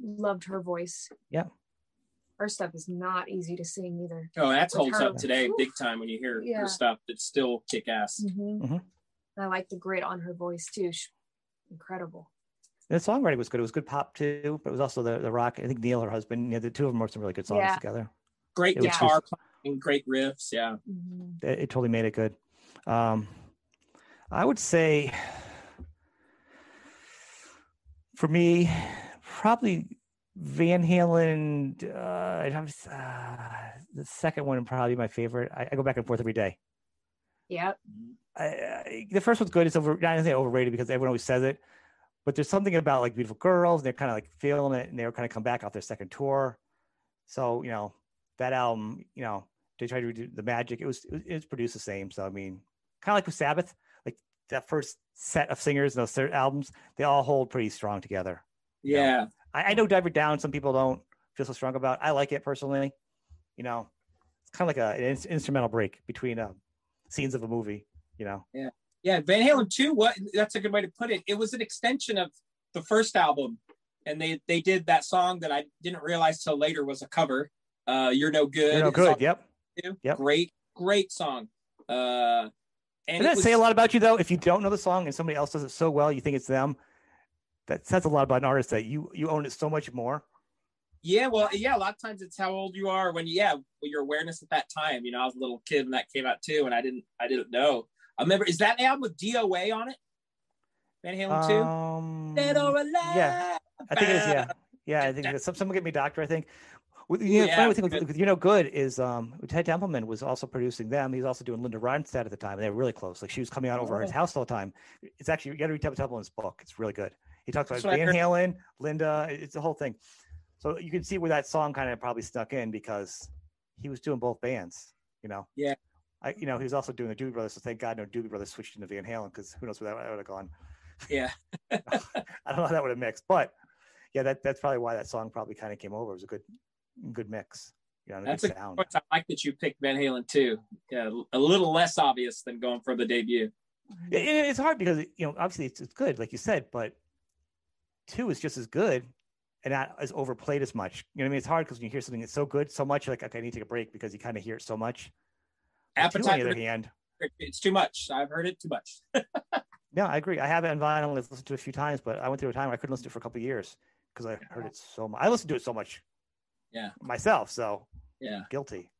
loved her voice. Yeah. Her stuff is not easy to sing either. Oh, that holds her. up today big time when you hear yeah. her stuff. It's still kick ass. Mm-hmm. Mm-hmm. I like the grit on her voice too. incredible the songwriting was good. It was good pop too, but it was also the, the rock. I think Neil, her husband, you know, the two of them wrote some really good songs yeah. together. Great it guitar playing, great riffs. Yeah. Mm-hmm. It, it, totally made it good. Um, I would say for me, probably Van Halen. Uh, uh, the second one probably my favorite. I, I, go back and forth every day. Yep. I, I, the first one's good. It's over. I don't say overrated because everyone always says it but there's something about like beautiful girls And they're kind of like feeling it and they were kind of come back off their second tour so you know that album you know they tried to do the magic it was it was produced the same so i mean kind of like with sabbath like that first set of singers and those third albums they all hold pretty strong together yeah you know? I, I know diver down some people don't feel so strong about i like it personally you know it's kind of like a, an instrumental break between uh, scenes of a movie you know yeah yeah, Van Halen 2, what that's a good way to put it. It was an extension of the first album. And they they did that song that I didn't realize till later was a cover. Uh You're No Good. You're No Good, yep. Yep. Great, great song. Uh and Does that was, say a lot about you though? If you don't know the song and somebody else does it so well, you think it's them. That says a lot about an artist that you you own it so much more. Yeah, well, yeah, a lot of times it's how old you are when, yeah, your awareness at that time. You know, I was a little kid when that came out too, and I didn't, I didn't know. I remember, is that album with DOA on it? Van Halen too? Um, Dead or Alive? Yeah, I think it is, yeah. Yeah, I think some, someone get me doctor, I think. You know, yeah, funny thing with, with, You're No Good is um, Ted Templeman was also producing them. He's also doing Linda Ronstadt at the time. And they were really close. Like she was coming out over oh. his house all the time. It's actually, you got to read Ted Templeman's book. It's really good. He talks about Van Halen, Linda, it's the whole thing. So you can see where that song kind of probably stuck in because he was doing both bands, you know? Yeah. I, you know, he was also doing the Doobie Brothers, so thank God no Doobie Brothers switched into Van Halen because who knows where that would have gone. Yeah, I don't know how that would have mixed, but yeah, that that's probably why that song probably kind of came over. It was a good, good mix. You know, That's a sound. I like that you picked Van Halen too. Yeah, a little less obvious than going for the debut. It, it's hard because you know obviously it's, it's good, like you said, but two is just as good and not as overplayed as much. You know what I mean? It's hard because when you hear something that's so good, so much, like okay, I need to take a break because you kind of hear it so much. Appetite. Two, on the other hand, it's too much. I've heard it too much. yeah, I agree. I have it on vinyl. I've listened to it a few times, but I went through a time where I couldn't listen to it for a couple years because I heard it so much. I listened to it so much. Yeah. Myself, so yeah, guilty.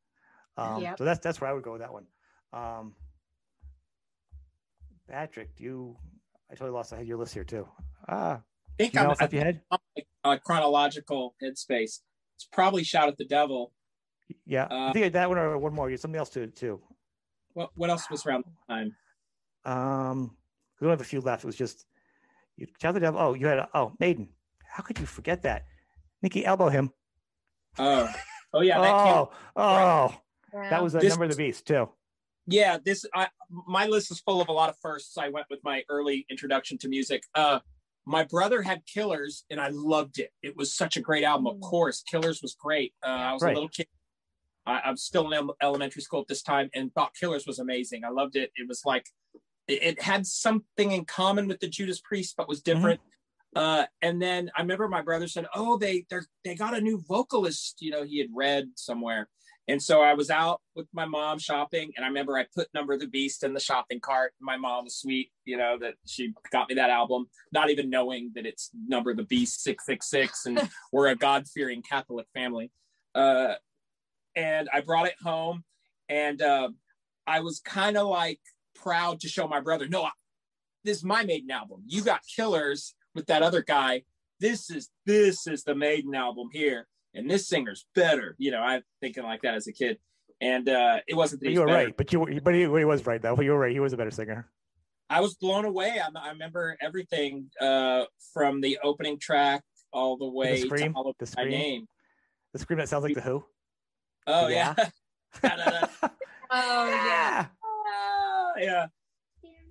Um, yep. So that's that's where I would go with that one. Um, Patrick, do you, I totally lost. I had your list here too. Ah, I think I'm, off your head? Uh, chronological headspace. It's probably "Shout at the Devil." Yeah, uh, I think that one or one more. You something else to too. What What else was around the time? Um, we don't have a few left. It was just you shout the devil. Oh, you had a, oh Maiden. How could you forget that? Nikki, elbow him. Oh, oh yeah. oh, oh, yeah. that was a this, number of the beast too. Yeah, this I my list is full of a lot of firsts. I went with my early introduction to music. Uh, my brother had Killers, and I loved it. It was such a great album. Of mm. course, Killers was great. Uh, I was right. a little kid. I, am still in elementary school at this time, and thought Killers was amazing. I loved it. It was like it, it had something in common with the Judas Priest, but was mm-hmm. different. Mm-hmm. Uh, and then I remember my brother said, "Oh, they they they got a new vocalist." You know, he had read somewhere, and so I was out with my mom shopping, and I remember I put Number of the Beast in the shopping cart. My mom was sweet, you know, that she got me that album, not even knowing that it's Number of the Beast 666, and we're a God fearing Catholic family. Uh, and I brought it home, and uh, I was kind of like proud to show my brother, no, this is my Maiden album. You got Killers with that other guy. This is this is the Maiden album here and this singer's better. You know, I'm thinking like that as a kid, and uh, it wasn't. That you were better. right, but you were, but he, he, was right though. You were right. He was a better singer. I was blown away. I, I remember everything uh, from the opening track all the way the scream, to all of the scream, my name. The scream that sounds like the Who. Oh yeah. yeah. oh yeah. Oh, yeah.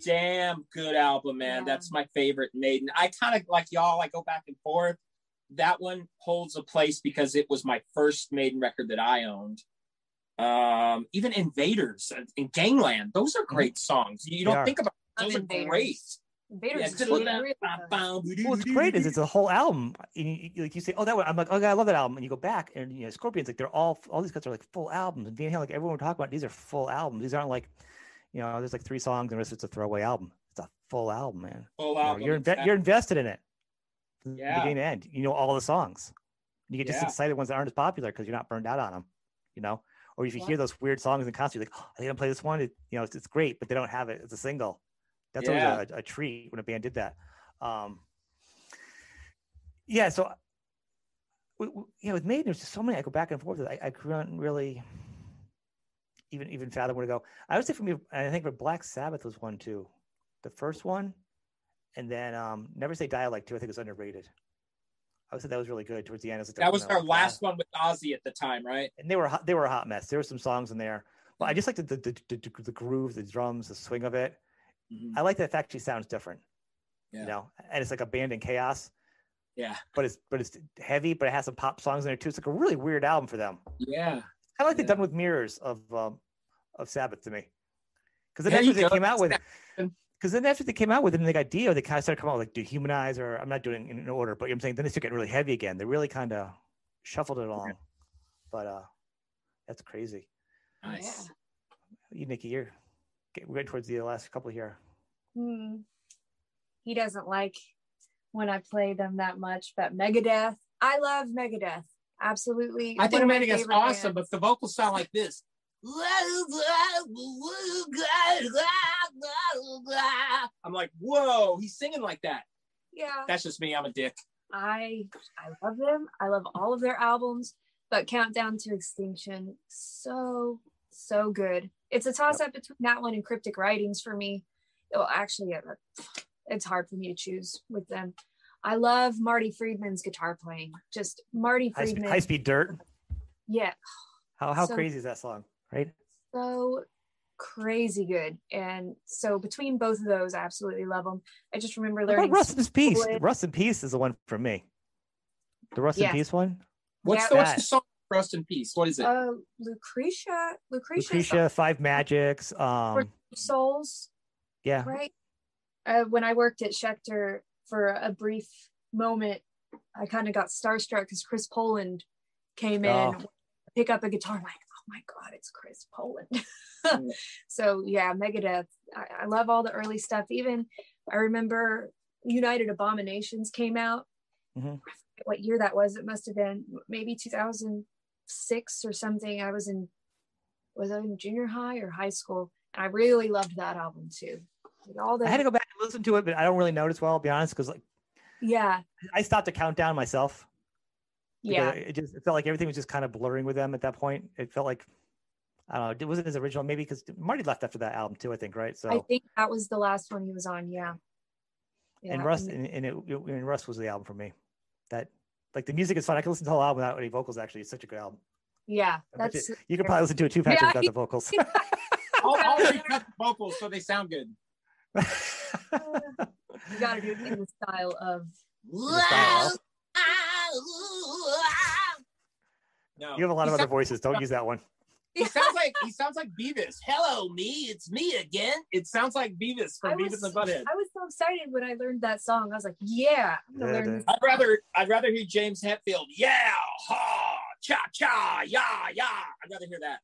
Damn good album, man. Yeah. That's my favorite Maiden. I kind of like y'all. I go back and forth that one holds a place because it was my first Maiden record that I owned. Um, even Invaders and Gangland, those are great songs. You don't think about those are great. Invaders yeah, well, what's great is it's a whole album. You, like you say, oh, that one. I'm like, okay, I love that album. And you go back, and you know, Scorpions, like they're all, all these guys are like full albums. And Van Halen, like everyone we're talking about, these are full albums. These aren't like, you know, there's like three songs and the rest it's a throwaway album. It's a full album, man. Full album. You are you're, inve- you're invested in it yeah. beginning to end. You know all the songs. You get just excited ones that aren't as popular because you're not burned out on them, you know. Or if you yeah. hear those weird songs in concert, you're like, oh, they didn't play this one. It, you know, it's, it's, great, but they don't have it as a single. That's yeah. always a, a, treat when a band did that. Um, yeah, so you know, with Maiden, there's just so many. I go back and forth. I, I couldn't really even even fathom where to go. I would say for me, I think for Black Sabbath was one too. The first one, and then um, Never Say Die Like too. I think was underrated. I would say that was really good towards the end. that was our last one with Ozzy at the time, right? And they were they were a hot mess. There were some songs in there, but I just like the the, the, the, the groove, the drums, the swing of it. Mm-hmm. I like that it actually sounds different. Yeah. You know, and it's like a band in chaos. Yeah. But it's but it's heavy, but it has some pop songs in there too. It's like a really weird album for them. Yeah. Kind of like yeah. they done with Mirrors of um, of Sabbath to me. Because the next they came out with because then after they came out with it and they got Dio, they kind of started coming out like dehumanize or I'm not doing it in order, but I'm saying then they started getting really heavy again. They really kind of shuffled it along. But uh that's crazy. Nice. You Nikki, you're we're getting towards the last couple here. Hmm. He doesn't like when I play them that much, but Megadeth. I love Megadeth. Absolutely. I think Megadeth's awesome, bands. but the vocals sound like this. I'm like, whoa, he's singing like that. Yeah. That's just me. I'm a dick. I I love them. I love all of their albums, but Countdown to Extinction, so so good. It's a toss up between that one and Cryptic Writings for me. Well, actually, it's hard for me to choose with them. I love Marty Friedman's guitar playing. Just Marty Friedman. High, speed dirt. Yeah. How how so, crazy is that song? Right. So crazy good. And so between both of those, I absolutely love them. I just remember learning. Rust in Peace. Rust in Peace is the one for me. The Rust yeah. in Peace one. What's, yeah, the, what's the song Rest in peace. What is it? Uh, Lucretia. Lucretia. Lucretia, Five Magics. Um, Souls. Yeah. Right. Uh, when I worked at Schecter for a brief moment, I kind of got starstruck because Chris Poland came in, oh. pick up a guitar. I'm like, my god, it's Chris Poland. so yeah, Megadeth. I, I love all the early stuff. Even I remember United Abominations came out. Mm-hmm. what year that was. It must have been maybe 2006 or something. I was in was I in junior high or high school? And I really loved that album too. Like all the I had to go back and listen to it, but I don't really notice well, I'll be honest, because like yeah, I stopped to count down myself. Yeah, it just it felt like everything was just kind of blurring with them at that point. It felt like I don't know, it wasn't his original, maybe because Marty left after that album too, I think, right? So I think that was the last one he was on, yeah. yeah. And Rust and, and it and Rust was the album for me. That like the music is fun. I can listen to the whole album without any vocals. Actually, it's such a good album. Yeah, that's you, you can probably listen to it too, Patrick, yeah, without the vocals. I'll, I'll recut the vocals so they sound good. you got to do it in the style of. No, you have a lot of other voices. Don't use that one. He sounds like he sounds like Beavis. Hello, me, it's me again. It sounds like Beavis from was, Beavis and Butthead. I was so excited when I learned that song. I was like, yeah, yeah I'd rather I'd rather hear James Hetfield. Yeah, ha, cha cha, yeah, yeah. I'd rather hear that.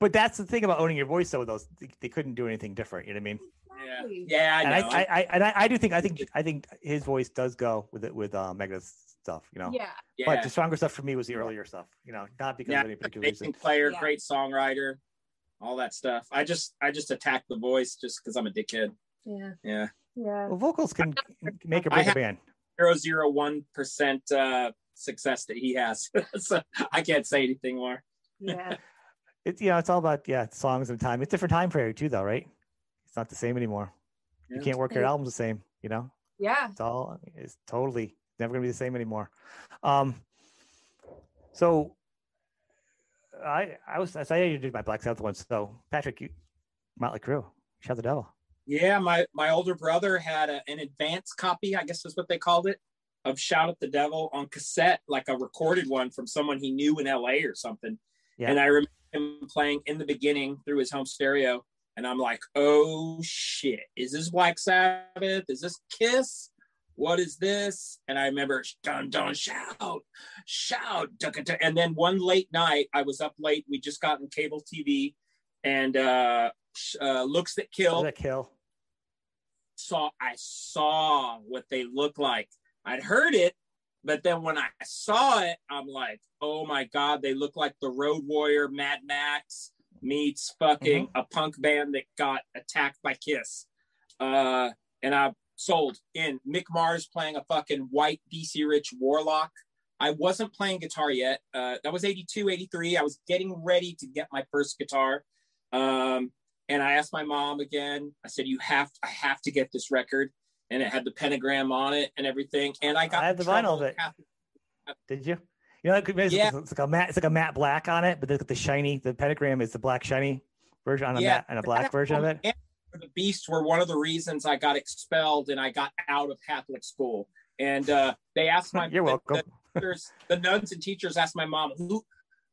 But that's the thing about owning your voice, though. Those they, they couldn't do anything different. You know what I mean? Yeah, yeah. I and I, I, I, and I, I, do think I think I think his voice does go with it with uh, Mega's stuff. You know. Yeah. But the stronger stuff for me was the earlier stuff. You know, not because yeah, of any particular reason. Player, yeah. great songwriter, all that stuff. I just I just attack the voice just because I'm a dickhead. Yeah. Yeah. Yeah. Well, vocals can make or break a band. Zero zero one percent uh, success that he has, so I can't say anything more. Yeah. it's you know it's all about yeah songs and time. It's different time period too, though, right? It's not the same anymore. Yeah. You can't work your albums the same, you know. Yeah. It's all it's totally never gonna be the same anymore. Um. So. I I was I saw you did my Black Sabbath one. So Patrick, you Motley Crue, shout the devil. Yeah, my my older brother had a, an advance copy, I guess is what they called it, of Shout at the Devil on cassette, like a recorded one from someone he knew in LA or something. Yeah. And I remember him playing in the beginning through his home stereo. And I'm like, oh shit, is this Black Sabbath? Is this Kiss? What is this? And I remember, don't, don't shout, shout, and then one late night, I was up late. We just gotten cable TV, and uh, uh looks that kill. That kill. Saw I saw what they look like. I'd heard it, but then when I saw it, I'm like, oh my God, they look like the Road Warrior Mad Max meets fucking mm-hmm. a punk band that got attacked by Kiss. Uh, and I sold in Mick Mars playing a fucking white BC Rich Warlock. I wasn't playing guitar yet. Uh, that was 82, 83. I was getting ready to get my first guitar. Um, and I asked my mom again, I said, you have, I have to get this record and it had the pentagram on it and everything. And I got I had the vinyl of it. Did you? You know, it's, yeah. it's like a matte, it's like a matte black on it, but the, the shiny, the pentagram is the black shiny version on a yeah. matte and a black version of it. The Beasts were one of the reasons I got expelled and I got out of Catholic school. And uh, they asked my you're welcome. The, teachers, the nuns and teachers asked my mom who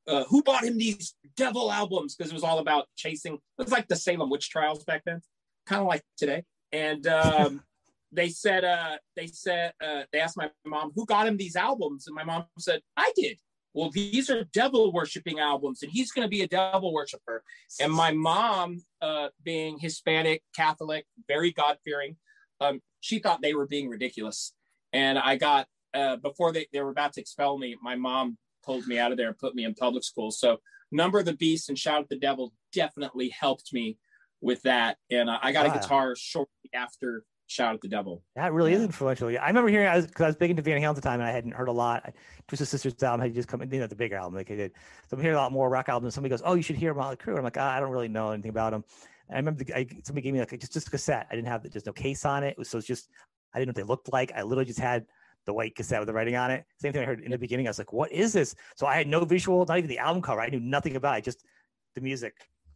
uh, who bought him these devil albums because it was all about chasing. It was like the Salem witch trials back then, kind of like today. And um, they said uh they said uh they asked my mom who got him these albums and my mom said i did well these are devil worshiping albums and he's going to be a devil worshiper. And my mom uh being hispanic catholic very god-fearing um she thought they were being ridiculous. And i got uh before they, they were about to expel me my mom pulled me out of there and put me in public school. So number of the beast and shout at the devil definitely helped me with that. And uh, i got wow. a guitar shortly after shout at the devil. That really yeah. is influential. Yeah, I remember hearing I was because I was big into Van Halen at the time and I hadn't heard a lot. Twisted Sisters album had just come in, you know, the bigger album like I did. So I'm hearing a lot more rock albums. Somebody goes, "Oh, you should hear Motley Crue." I'm like, oh, I don't really know anything about them. And I remember the, I, somebody gave me like just just a cassette. I didn't have the, just no case on it. it was, so it's just I didn't know what they looked like. I literally just had the white cassette with the writing on it. Same thing I heard in the beginning. I was like, "What is this?" So I had no visual, not even the album cover. I knew nothing about it. Just the music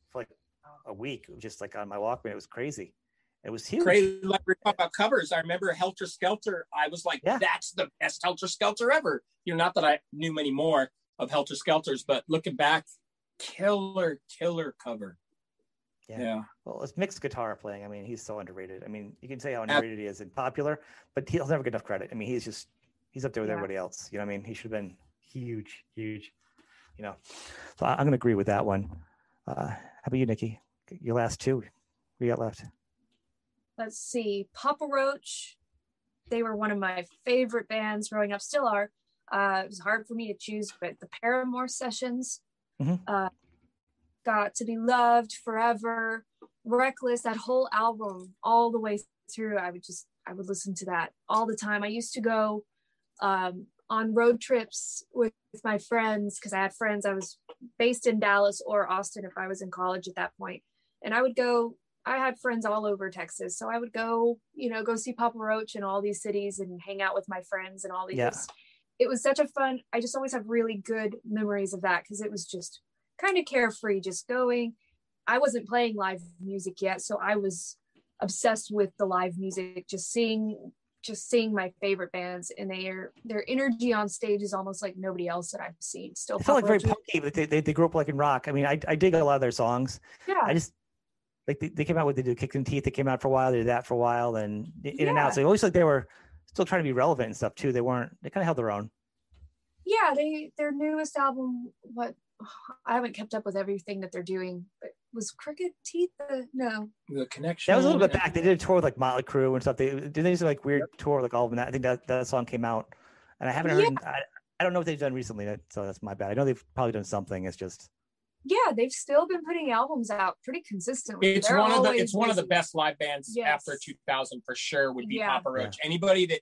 for like a week, It was just like on my Walkman. It was crazy. It was huge. Crazy. Like we talk about covers. I remember Helter Skelter. I was like, yeah. that's the best Helter Skelter ever. You know, not that I knew many more. of Helter Skelters, but looking back, killer, killer cover. Yeah. yeah. Well, it's Mick's guitar playing. I mean, he's so underrated. I mean, you can say how underrated he is and popular, but he'll never get enough credit. I mean, he's just he's up there with yeah. everybody else. You know, what I mean, he should have been huge, huge. You know, so I'm going to agree with that one. Uh, how about you, Nikki? Your last two. We got left? Let's see. Papa Roach. They were one of my favorite bands growing up. Still are. Uh, it was hard for me to choose, but the Paramour sessions. Mm-hmm. Uh, got to be loved forever reckless that whole album all the way through i would just i would listen to that all the time i used to go um, on road trips with, with my friends because i had friends i was based in dallas or austin if i was in college at that point and i would go i had friends all over texas so i would go you know go see papa roach in all these cities and hang out with my friends and all these yeah. it was such a fun i just always have really good memories of that because it was just kind of carefree, just going. I wasn't playing live music yet, so I was obsessed with the live music, just seeing just seeing my favorite bands and their their energy on stage is almost like nobody else that I've seen. Still, I feel like very punky, but they, they, they grew up like in rock. I mean, I I dig a lot of their songs. Yeah, I just like they, they came out with they do Kicks and Teeth. They came out for a while. They did that for a while, and in yeah. and out. So it always like they were still trying to be relevant and stuff too. They weren't. They kind of held their own. Yeah, they their newest album, what I haven't kept up with everything that they're doing, but was Crooked Teeth the no the connection? That was a little bit back. They did a tour with like Motley Crue and stuff. They did they do like weird yep. tour like all of them. I think that that song came out, and I haven't heard. Yeah. I, I don't know what they've done recently, so that's my bad. I know they've probably done something. It's just yeah, they've still been putting albums out pretty consistently. It's They're one of the it's busy. one of the best live bands yes. after 2000 for sure. Would be yeah. Papa Roach. Yeah. Anybody that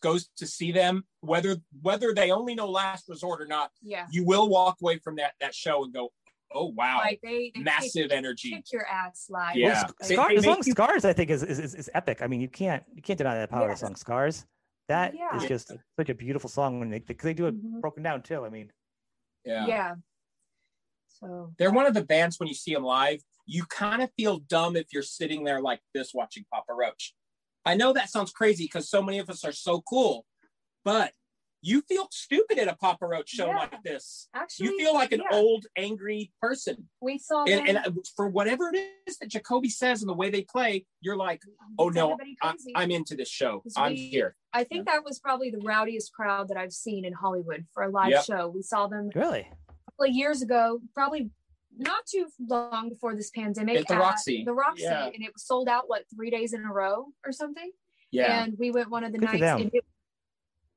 goes to see them, whether whether they only know Last Resort or not, yeah, you will walk away from that that show and go, oh wow, like they, they massive kick, energy, kick your ass live. Yeah, well, Scar, the song "Scars" I think is, is is epic. I mean, you can't you can't deny that power yeah. of the song "Scars." That yeah. is just such a beautiful song when they because they do it mm-hmm. broken down too. I mean, yeah, yeah. So they're one of the bands when you see them live, you kind of feel dumb if you're sitting there like this watching Papa Roach. I know that sounds crazy because so many of us are so cool, but you feel stupid at a Papa Roach show yeah. like this. Actually, you feel like an yeah. old, angry person. We saw and, and, uh, for whatever it is that Jacoby says and the way they play, you're like, oh no, I, am into this show. I'm here. I think yeah. that was probably the rowdiest crowd that I've seen in Hollywood for a live yep. show. We saw them really a couple of years ago, probably not too long before this pandemic at the Roxy. the Roxy, yeah. and it was sold out what three days in a row or something. Yeah, and we went one of the Good nights. And it,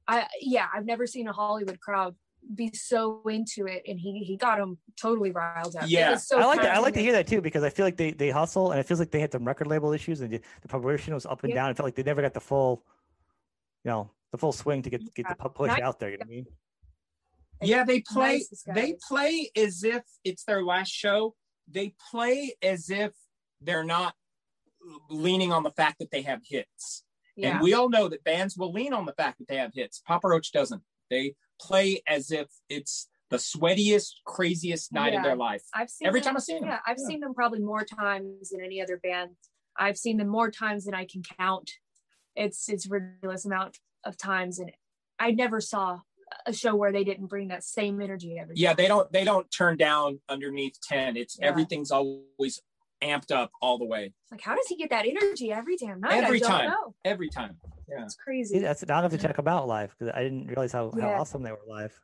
I yeah, I've never seen a Hollywood crowd be so into it, and he he got them totally riled up. Yeah, so I like that. I like to hear that too because I feel like they they hustle, and it feels like they had some record label issues, and the, the promotion was up and down. It felt like they never got the full, you know, the full swing to get get the push out there. You know what I mean? Yeah, they play. They play as if it's their last show. They play as if they're not leaning on the fact that they have hits. Yeah. And we all know that bands will lean on the fact that they have hits. Papa Roach doesn't. They play as if it's the sweatiest, craziest night yeah. of their life. I've seen every them, time I've seen them. Yeah, I've yeah. seen them probably more times than any other band. I've seen them more times than I can count. It's it's ridiculous amount of times, and I never saw a show where they didn't bring that same energy every. Yeah, time. they don't they don't turn down underneath ten. It's yeah. everything's always amped up all the way. Like, how does he get that energy every damn night? Every time. Know. Every time. Yeah. It's crazy. That's I'll have to check them out live because I didn't realize how, yeah. how awesome they were live.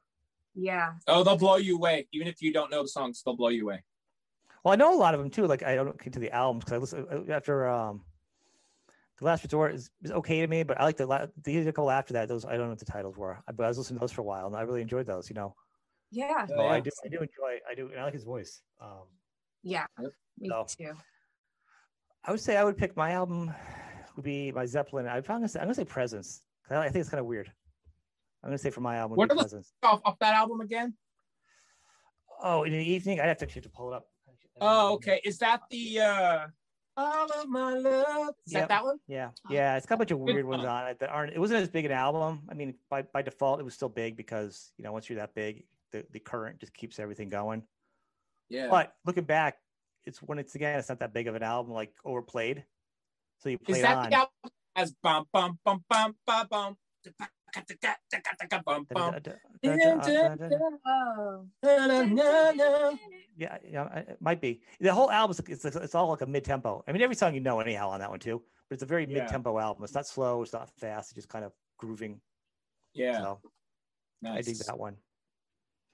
Yeah. Oh, they'll blow you away. Even if you don't know the songs, they'll blow you away. Well, I know a lot of them too. Like I don't get to the albums because I listen uh, after um the last resort is, is okay to me, but I like the la- the couple after that. Those I don't know what the titles were, but I was listening to those for a while, and I really enjoyed those. You know. Yeah. So I do. I do enjoy. I do. and I like his voice. Um, yeah. Me so, too. I would say I would pick my album would be my Zeppelin. I'm gonna say, I'm gonna say Presence. I think it's kind of weird. I'm gonna say for my album. What are the off, off that album again? Oh, in the evening, I have to actually to pull it up. Oh, okay. Is that the uh all of my love? Is yep. that that one? Yeah, oh. yeah. It's got a bunch of weird ones on it that aren't. It wasn't as big an album. I mean, by by default, it was still big because you know once you're that big, the the current just keeps everything going. Yeah. But looking back, it's when it's again, it's not that big of an album, like overplayed. So you play Is that on. the album as bum bum bum bum bum bum? Yeah, yeah, it might be. The whole album is it's, it's all like a mid tempo. I mean, every song you know anyhow on that one too, but it's a very mid tempo album. It's not slow, it's not fast, it's just kind of grooving. Yeah. So nice. I dig that one.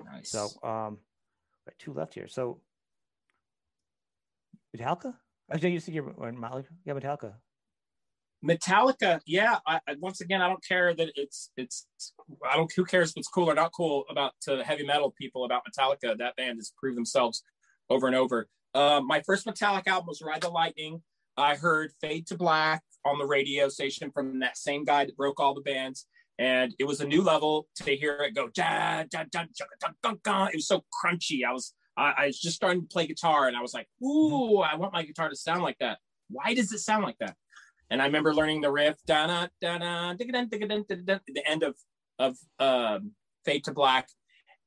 Nice. So um two left here. So Metallica? I know you see your Motley. Yeah, Metallica. Metallica, yeah. I, once again, I don't care that it's it's. I don't. Who cares if it's cool or not cool about to heavy metal people about Metallica? That band has proved themselves over and over. Uh, my first Metallica album was Ride the Lightning. I heard Fade to Black on the radio station from that same guy that broke all the bands, and it was a new level to hear it go. Da, da, da, It was so crunchy. I was I, I was just starting to play guitar, and I was like, "Ooh, I want my guitar to sound like that." Why does it sound like that? And I remember learning the riff, da da da da, the end of of um, Fade to Black,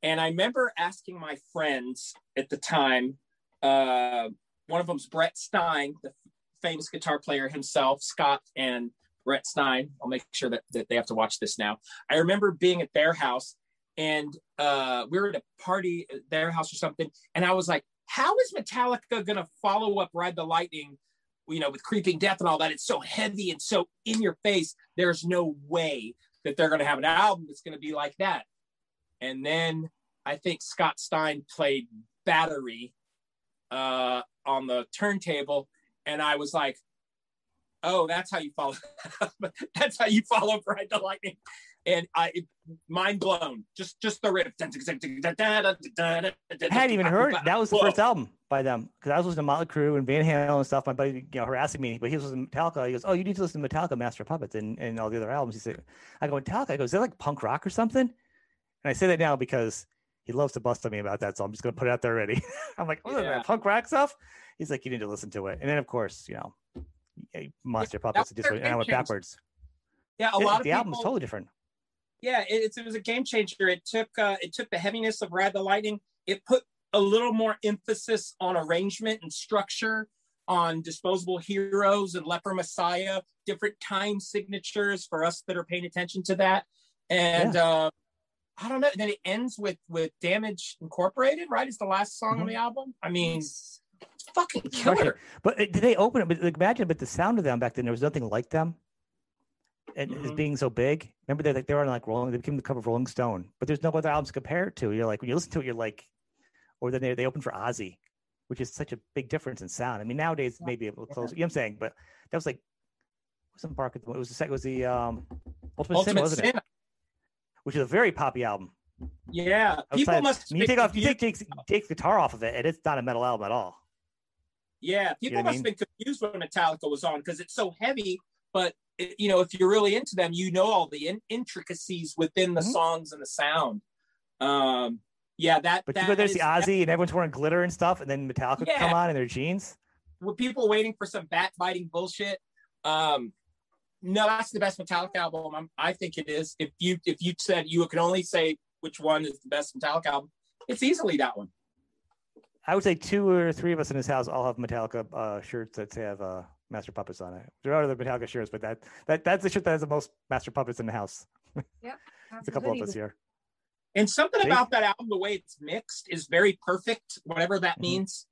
and I remember asking my friends at the time. Uh, one of them's Brett Stein, the famous guitar player himself, Scott and Brett Stein. I'll make sure that, that they have to watch this now. I remember being at their house and uh, we were at a party at their house or something. And I was like, how is Metallica going to follow up Ride the Lightning, you know, with Creeping Death and all that? It's so heavy and so in your face. There's no way that they're going to have an album that's going to be like that. And then I think Scott Stein played Battery uh, on the turntable. And I was like, oh, that's how you follow. that's how you follow Ride the Lightning and I mind blown. Just just the riff. I hadn't even heard it. That was the Whoa. first album by them because I was listening to Motley Crue and Van Halen and stuff. My buddy, you know, harassing me, but he was listening to Metallica. He goes, "Oh, you need to listen to Metallica, Master of Puppets, and, and all the other albums." He said, "I go Metallica." I go, "Is that like punk rock or something?" And I say that now because he loves to bust on me about that, so I'm just gonna put it out there already. I'm like, "Oh, yeah. that punk rock stuff." He's like, "You need to listen to it," and then of course, you know, Monster yeah, Puppets. Just and I went backwards. Yeah, a it, lot of the people, album's totally different yeah, it, it was a game changer. It took uh, it took the heaviness of Ride the Lightning. It put a little more emphasis on arrangement and structure, on disposable heroes and Leper Messiah, different time signatures for us that are paying attention to that. And yeah. uh, I don't know. Then it ends with with Damage Incorporated, right? Is the last song mm-hmm. on the album. I mean, it's fucking killer. But uh, did they open it? But imagine, but the sound of them back then, there was nothing like them and mm-hmm. being so big. Remember they're like they were on like Rolling, they became the cover of Rolling Stone, but there's no other albums to compare it to. You're like when you listen to it, you're like, or then they they opened for Ozzy, which is such a big difference in sound. I mean nowadays yeah. maybe a little closer. You know what I'm saying? But that was like wasn't Bark it was the second was the um Ultimate, Ultimate Sin, wasn't Sin. it? Which is a very poppy album. Yeah, people must. You take off, you take, take take guitar off of it, and it's not a metal album at all. Yeah, people you know must have been confused when Metallica was on because it's so heavy, but you know, if you're really into them, you know all the in- intricacies within the mm-hmm. songs and the sound. Um, yeah, that. But that you go there see Ozzy and everyone's wearing glitter and stuff, and then Metallica yeah. come on in their jeans. With people waiting for some bat biting bullshit. Um, no, that's the best Metallica album. I'm, i think it is. If you if you said you could only say which one is the best Metallica album, it's easily that one. I would say two or three of us in this house all have Metallica uh, shirts that have uh, Master Puppets on it. There are other Metallica shirts, but that that that's the shirt that has the most Master Puppets in the house. Yeah, it's a couple of us here. And something See? about that album, the way it's mixed, is very perfect. Whatever that mm-hmm. means.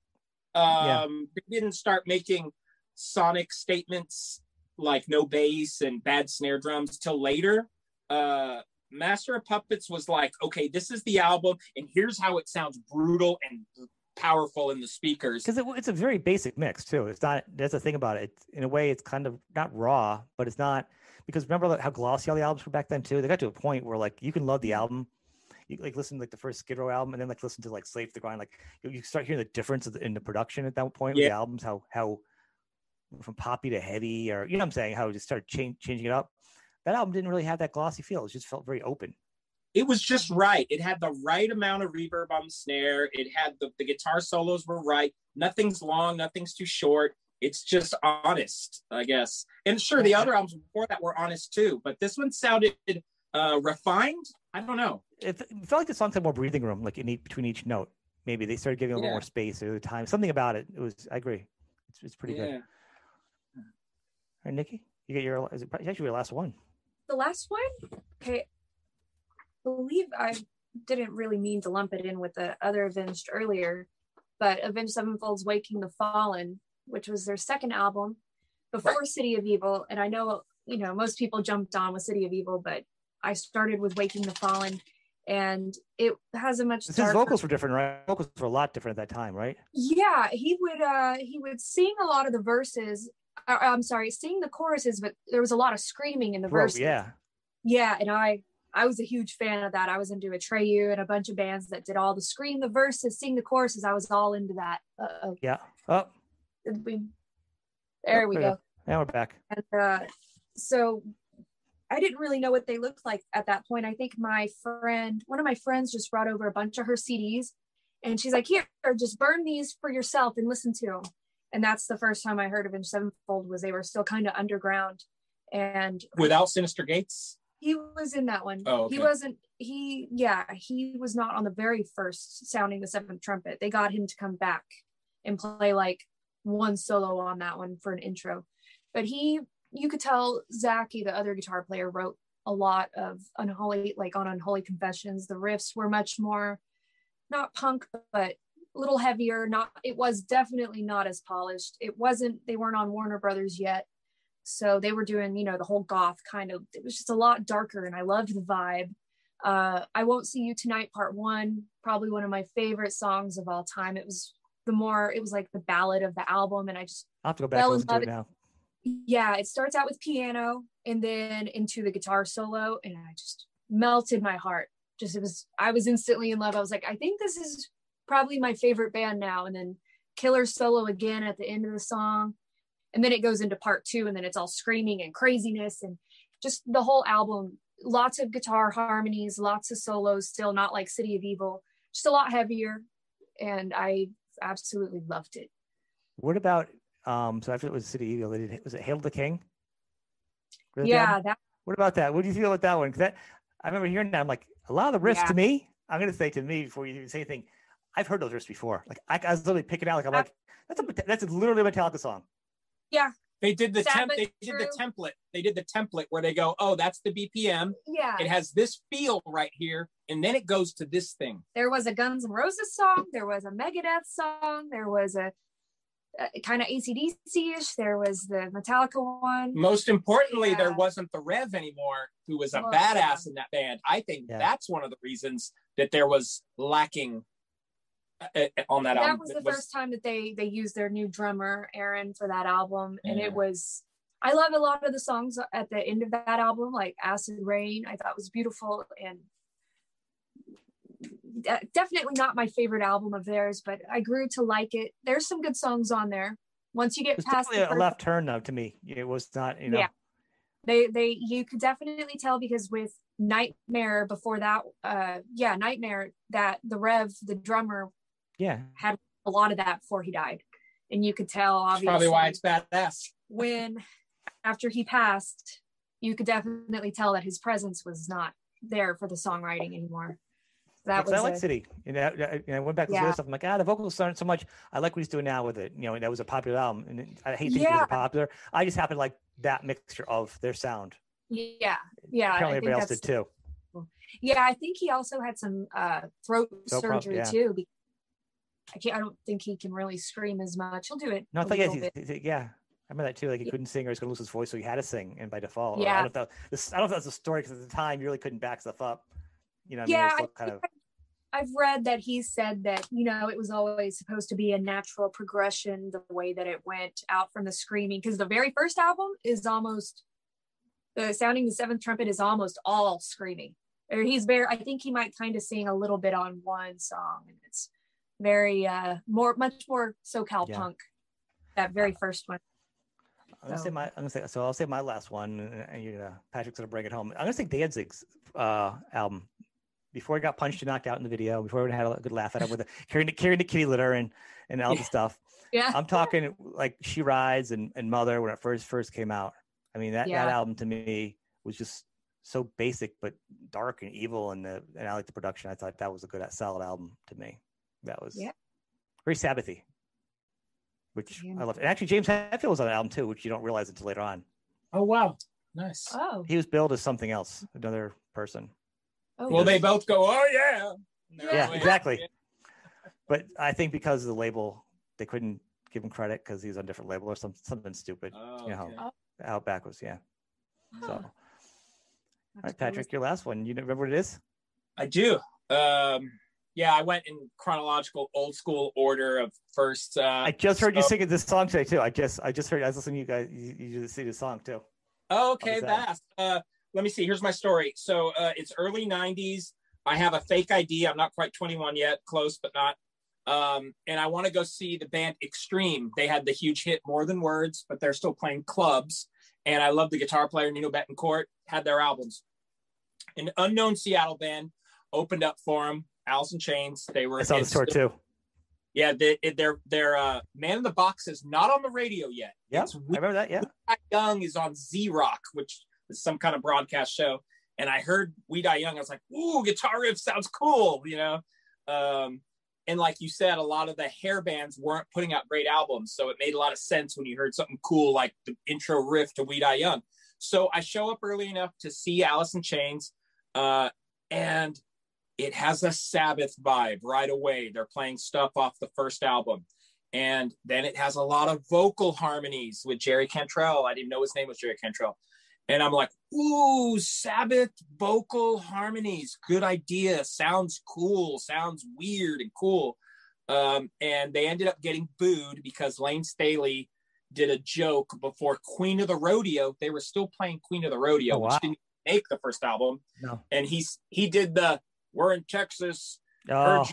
Um, yeah. They didn't start making sonic statements like no bass and bad snare drums till later. Uh, Master of Puppets was like, okay, this is the album, and here's how it sounds brutal and powerful in the speakers because it, it's a very basic mix too it's not that's the thing about it in a way it's kind of not raw but it's not because remember how glossy all the albums were back then too they got to a point where like you can love the album you like listen to like the first Skid Row album and then like listen to like Slave to the Grind like you, you start hearing the difference in the production at that point yeah. with the albums how how from poppy to heavy or you know what I'm saying how it just started change, changing it up that album didn't really have that glossy feel it just felt very open it was just right. It had the right amount of reverb on the snare. It had the, the guitar solos were right. Nothing's long, nothing's too short. It's just honest, I guess. And sure, the other albums before that were honest too, but this one sounded uh, refined. I don't know. It, felt like the songs had more breathing room, like in each, between each note. Maybe they started giving a little more space at the time. Something about it. It was. I agree. It's, it's pretty yeah. good. All right, Nikki, you get your. Is it actually your last one? The last one. okay, I believe I didn't really mean to lump it in with the other Avenged earlier, but Avenged Sevenfold's Waking the Fallen, which was their second album before City of Evil. And I know, you know, most people jumped on with City of Evil, but I started with Waking the Fallen and it has a much his vocals were different right? Vocals were a lot different at that time right? Yeah he would uh he would sing a lot of the verses uh, i'm sorry sing the choruses but there was a lot of screaming in the Bro, verses. yeah. Yeah and i i was a huge fan of that. I was into atreyu and a bunch of bands that did all the scream the verses sing the choruses. I was all into that. Uh-oh. yeah. Oh. We, there oh, we go. Now we're back. And uh so I didn't really know what they looked like at that point. I think my friend, one of my friends, just brought over a bunch of her CDs, and she's like, "Here, just burn these for yourself and listen to them." And that's the first time I heard of Avenged Sevenfold. Was they were still kind of underground, and without Synyster Gates. He was in that one. Oh, okay. he wasn't. He yeah, he was not on the very first sounding the seventh trumpet. They got him to come back and play like one solo on that one for an intro, but he you could tell Zacky, the other guitar player, wrote a lot of unholy, like on Unholy Confessions. The riffs were much more, not punk, but a little heavier. Not, it was definitely not as polished. It wasn't. They weren't on Warner Brothers yet, so they were doing, you know, the whole goth kind of. It was just a lot darker, and I loved the vibe. Uh, I won't see you tonight, part one. Probably one of my favorite songs of all time. It was the more. It was like the ballad of the album, and I just. I have to go back and listen to it now yeah, it starts out with piano and then into the guitar solo, and I just melted my heart. Just it was, I was instantly in love. I was like, I think this is probably my favorite band now. And then Killer solo again at the end of the song, and then it goes into part two, and then it's all screaming and craziness, and just the whole album. Lots of guitar harmonies, lots of solos. Still not like City of Evil, just a lot heavier, and I absolutely loved it. What about um, so after it was City Evil, did, was it Hail the King? yeah. That, what about that? What do you feel about that one? Because that I remember hearing that. I'm like, a lot of the riffs yeah. to me. I'm going to say to me before you even say anything. I've heard those riffs before. Like I, I was literally picking out. Like I'm like, that's a that's a, literally a Metallica song. Yeah. They did the temp. They did the template. They did the template where they go, oh, that's the BPM. Yeah. It has this feel right here, and then it goes to this thing. There was a Guns N' Roses song. There was a Megadeth song. There was a uh, kind of ACDC-ish. There was the Metallica one. Most importantly, yeah. there wasn't the Rev anymore, who was a well, badass yeah. in that band. I think yeah. that's one of the reasons that there was lacking uh, uh on that, that album. That was the was, first time that they they used their new drummer Arin for that album, and it was. I love a lot of the songs at the end of that album, like Acid Rain. I thought was beautiful, and definitely not my favorite album of theirs, but I grew to like it. There's some good songs on there. Once you get it's past the a left turn though to me. It was not, you know. Yeah. They they you could definitely tell because with Nightmare before that uh yeah, Nightmare that the Rev, the drummer, yeah, had a lot of that before he died. And you could tell obviously That's probably why it's badass. When after he passed, you could definitely tell that his presence was not there for the songwriting anymore that was I like a, City. You know, I, I went back to yeah. stuff. I'm like, ah, the vocals aren't so much. I like what he's doing now with it. You know, that was a popular album, and I hate thinking yeah. it popular. I just happen to like that mixture of their sound. Yeah, yeah. Apparently, everybody else did too. Yeah, I think he also had some uh, throat so surgery yeah. too. I can't. I don't think he can really scream as much. He'll do it. No, I think he's, he's, yeah. I remember that too. Like he couldn't sing or he's gonna lose his voice, so he had to sing, and by default. Yeah. I don't know if that, this, I don't know if that's a story because at the time you really couldn't back stuff up. You know, I yeah, mean, kind of. I've read that he said that, you know, it was always supposed to be a natural progression, the way that it went out from the screaming. Because the very first album is almost, the sounding the seventh trumpet is almost all screaming. Or he's very, I think he might kind of sing a little bit on one song. And it's very, uh, more, much more SoCal yeah. punk, that very first one. I'm gonna say my. I'm gonna say so. I'll say my last one, and you know, Patrick's gonna bring it home. I'm gonna say Danzig's uh, album, before he got punched and knocked out in the video, before we had a good laugh at him with the, carrying, the, carrying the kitty litter and, and all the stuff. Yeah. I'm talking like She Rides and, and Mother when it first first came out. I mean, that, yeah. that album to me was just so basic but dark and evil and the and I like the production. I thought that was a good solid album to me. That was yeah. very Sabbathy. Which yeah. I love. And actually James Hetfield was on the album too, which you don't realize until later on. Oh wow. Nice. Oh. He was billed as something else, another person. Oh, well, they both go, oh yeah. yeah, exactly. but I think because of the label, they couldn't give him credit because he's on a different label or some, something stupid. Oh, you know, okay. Outback was yeah. Huh. So, all right, Patrick, your last one. You remember what it is? I do. Um, yeah, I went in chronological old school order of first. Uh, I just heard so, you singing this song today too. I just I just heard I was listening to you guys. You, you just sing this song too. Oh, okay, vast. Uh, let me see. Here's my story. So uh, it's early '90s. I have a fake ID. I'm not quite 21 yet, close but not. Um, and I want to go see the band Extreme. They had the huge hit More Than Words, but they're still playing clubs. And I love the guitar player Nuno Bettencourt. Had their albums. An unknown Seattle band opened up for them Alice in Chains. They were. I saw the tour too. Yeah, they, their their uh, Man in the Box is not on the radio yet. Yeah, I remember that. Yeah, Young is on Z Rock, which is some kind of broadcast show. And I heard We Die Young. I was like, "Ooh, guitar riff sounds cool," you know. Um, and like you said, a lot of the hair bands weren't putting out great albums, so it made a lot of sense when you heard something cool like the intro riff to We Die Young. So I show up early enough to see Alice in Chains, uh, and it has a Sabbath vibe right away. They're playing stuff off the first album. And then it has a lot of vocal harmonies with Jerry Cantrell. I didn't know his name was Jerry Cantrell. And I'm like, ooh, Sabbath vocal harmonies. Good idea. Sounds cool. Sounds weird and cool. Um, and they ended up getting booed because Layne Staley did a joke before Queen of the Rodeo. They were still playing Queen of the Rodeo, oh, wow. which didn't make the first album. No. And he's he did the we're in Texas. Oh.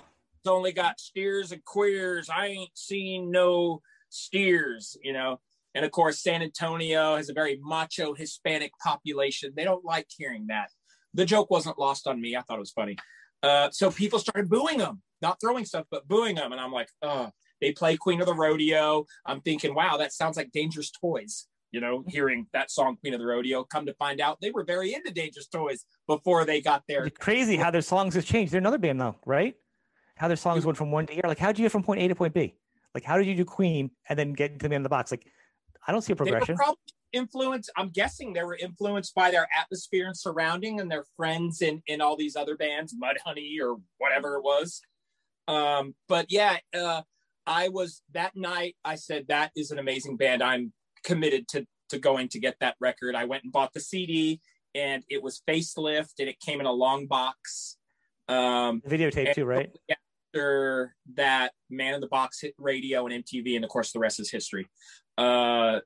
only got steers and queers. I ain't seen no steers, you know. And of course, San Antonio has a very macho Hispanic population. They don't like hearing that. The joke wasn't lost on me. I thought it was funny. Uh, so people started booing them, not throwing stuff, but booing them. And I'm like, oh, they play Queen of the Rodeo. I'm thinking, wow, that sounds like Dangerous Toys you know, hearing that song Queen of the Rodeo. Come to find out, they were very into Dangerous Toys before they got there. It's crazy how their songs have changed. They're another band now, right? How their songs went from one to here. Like, how did you get from point A to point B? Like, how did you do Queen and then get to the man in the box? Like, I don't see a progression. probably influenced. I'm guessing they were influenced by their atmosphere and surrounding, and their friends in in all these other bands, Mudhoney or whatever it was. Um, but yeah, uh, I was that night. I said that is an amazing band. I'm committed to to going to get that record. I went and bought the CD, and it was facelift, and it came in a long box. Um, videotape too, right? After that, Man in the Box hit radio and MTV, and of course, the rest is history. Uh,